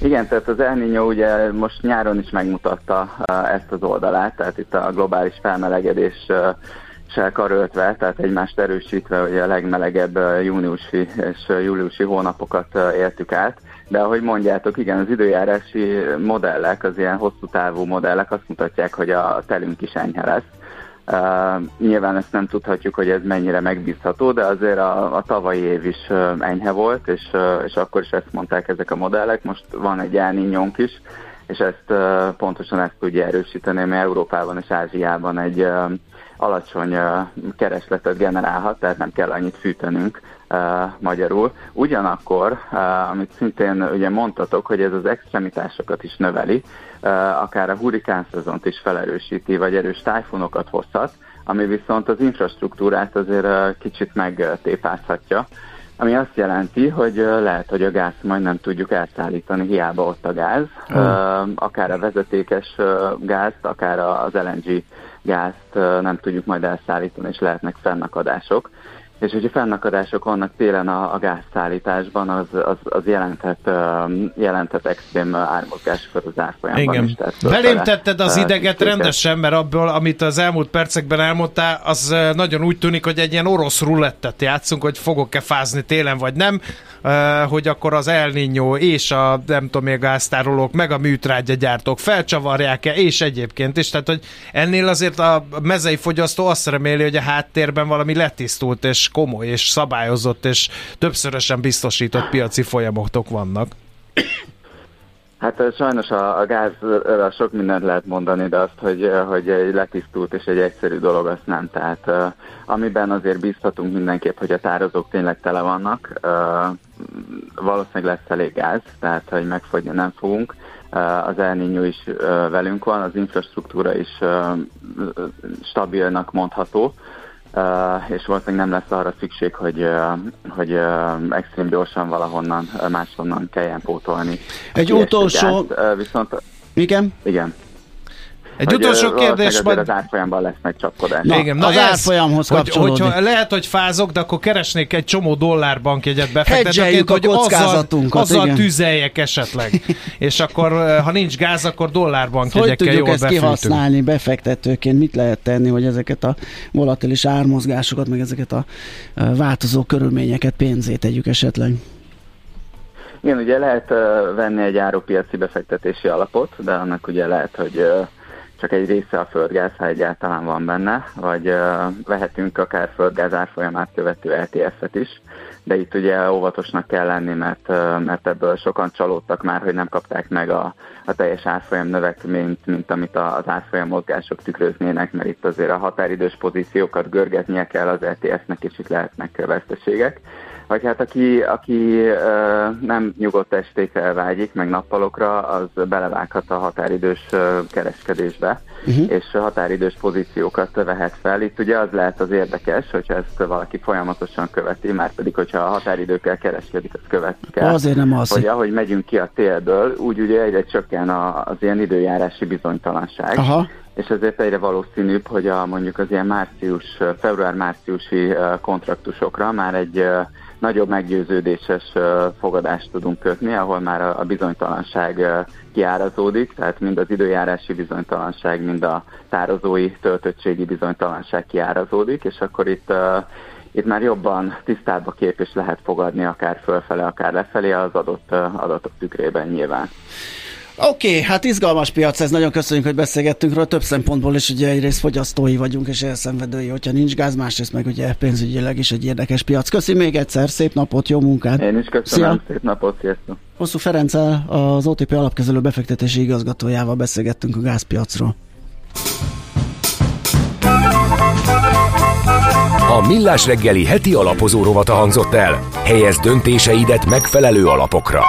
Igen, tehát az El Niño ugye most nyáron is megmutatta ezt az oldalát, tehát itt a globális felmelegedés karöltve, tehát egymást erősítve, hogy a legmelegebb júniusi és júliusi hónapokat éltük át. De ahogy mondjátok, igen, az időjárási modellek, az ilyen hosszú távú modellek azt mutatják, hogy a telünk is enyhe lesz. Uh, nyilván ezt nem tudhatjuk, hogy ez mennyire megbízható, de azért a, a tavalyi év is uh, enyhe volt, és, uh, és akkor is ezt mondták ezek a modellek. Most van egy elninyónk is, és ezt uh, pontosan ezt tudja erősíteni, mert Európában és Ázsiában egy uh, alacsony keresletet generálhat, tehát nem kell annyit fűtenünk magyarul. Ugyanakkor, amit szintén ugye mondtatok, hogy ez az extremitásokat is növeli, akár a hurikánszezont is felerősíti, vagy erős tájfunokat hozhat, ami viszont az infrastruktúrát azért kicsit megtépázhatja, ami azt jelenti, hogy lehet, hogy a gáz majd nem tudjuk elszállítani, hiába ott a gáz, mm. akár a vezetékes gázt, akár az LNG gázt nem tudjuk majd elszállítani, és lehetnek fennakadások. És hogyha fennakadások vannak télen a, a gázszállításban, az, az, az jelenthet, jelenthet extrém ármozgásokat az árfolyamban Igen. is. Belém tetted az ideget rendesen, mert abból, amit az elmúlt percekben elmondtál, az nagyon úgy tűnik, hogy egy ilyen orosz rulettet játszunk, hogy fogok-e fázni télen vagy nem, hogy akkor az El Niño és a nem tudom még gáztárolók, meg a műtrágya gyártók felcsavarják-e, és egyébként is, tehát hogy ennél azért a mezei fogyasztó azt reméli, hogy a háttérben valami letisztult, és komoly, és szabályozott, és többszörösen biztosított piaci folyamatok vannak. Hát sajnos a, a gázra sok mindent lehet mondani, de azt, hogy, hogy egy letisztult és egy egyszerű dolog, azt nem. Tehát amiben azért bízhatunk mindenképp, hogy a tározók tényleg tele vannak, valószínűleg lesz elég gáz, tehát hogy megfogyni nem fogunk. Az elnényű is velünk van, az infrastruktúra is stabilnak mondható, Uh, és valószínűleg nem lesz arra szükség, hogy, uh, hogy uh, extrém gyorsan valahonnan, máshonnan kelljen pótolni. Egy utolsó... viszont... Igen? Igen. Egy hogy utolsó kérdés, majd... az árfolyamban lesznek csapkodás. Na, Igen, na az ez, árfolyamhoz hogy, hogyha lehet, hogy fázok, de akkor keresnék egy csomó dollárbankjegyet befektetőként, hogy azzal, azzal igen. tüzeljek esetleg. És akkor, ha nincs gáz, akkor dollárbankjegyekkel jól ezt befűtünk. kihasználni befektetőként? Mit lehet tenni, hogy ezeket a volatilis ármozgásokat, meg ezeket a változó körülményeket pénzét tegyük esetleg? Igen, ugye lehet venni egy árupiaci befektetési alapot, de annak ugye lehet, hogy csak egy része a földgáz, ha egyáltalán van benne, vagy uh, vehetünk akár földgáz árfolyamát követő ETF-et is, de itt ugye óvatosnak kell lenni, mert, mert ebből sokan csalódtak már, hogy nem kapták meg a, a teljes árfolyam növekményt, mint amit az árfolyam mozgások tükröznének, mert itt azért a határidős pozíciókat görgetnie kell az ETF-nek, és itt lehetnek veszteségek vagy hát aki, aki nem nyugodt estékre vágyik, meg nappalokra, az belevághat a határidős kereskedésbe, uh-huh. és határidős pozíciókat vehet fel. Itt ugye az lehet az érdekes, hogyha ezt valaki folyamatosan követi, már pedig, hogyha a határidőkkel kereskedik, azt követni kell. Azért nem az. Hogy ahogy megyünk ki a télből, úgy ugye egyre csökken az ilyen időjárási bizonytalanság. Aha és ezért egyre valószínűbb, hogy a, mondjuk az ilyen március, február-márciusi kontraktusokra már egy nagyobb meggyőződéses fogadást tudunk kötni, ahol már a bizonytalanság kiárazódik, tehát mind az időjárási bizonytalanság, mind a tározói töltöttségi bizonytalanság kiárazódik, és akkor itt itt már jobban tisztább kép, és lehet fogadni akár fölfele, akár lefelé az adott adatok tükrében nyilván. Oké, okay, hát izgalmas piac ez, nagyon köszönjük, hogy beszélgettünk róla több szempontból, és ugye egyrészt fogyasztói vagyunk, és elszenvedői, hogyha nincs gáz, másrészt meg ugye pénzügyileg is egy érdekes piac. Köszi még egyszer, szép napot, jó munkát! Én is köszönöm, Szia. szép napot, sziasztok! Hosszú Ferenccel, az OTP alapkezelő befektetési igazgatójával beszélgettünk a gázpiacról. A Millás reggeli heti alapozó rovata hangzott el. Helyez döntéseidet megfelelő alapokra.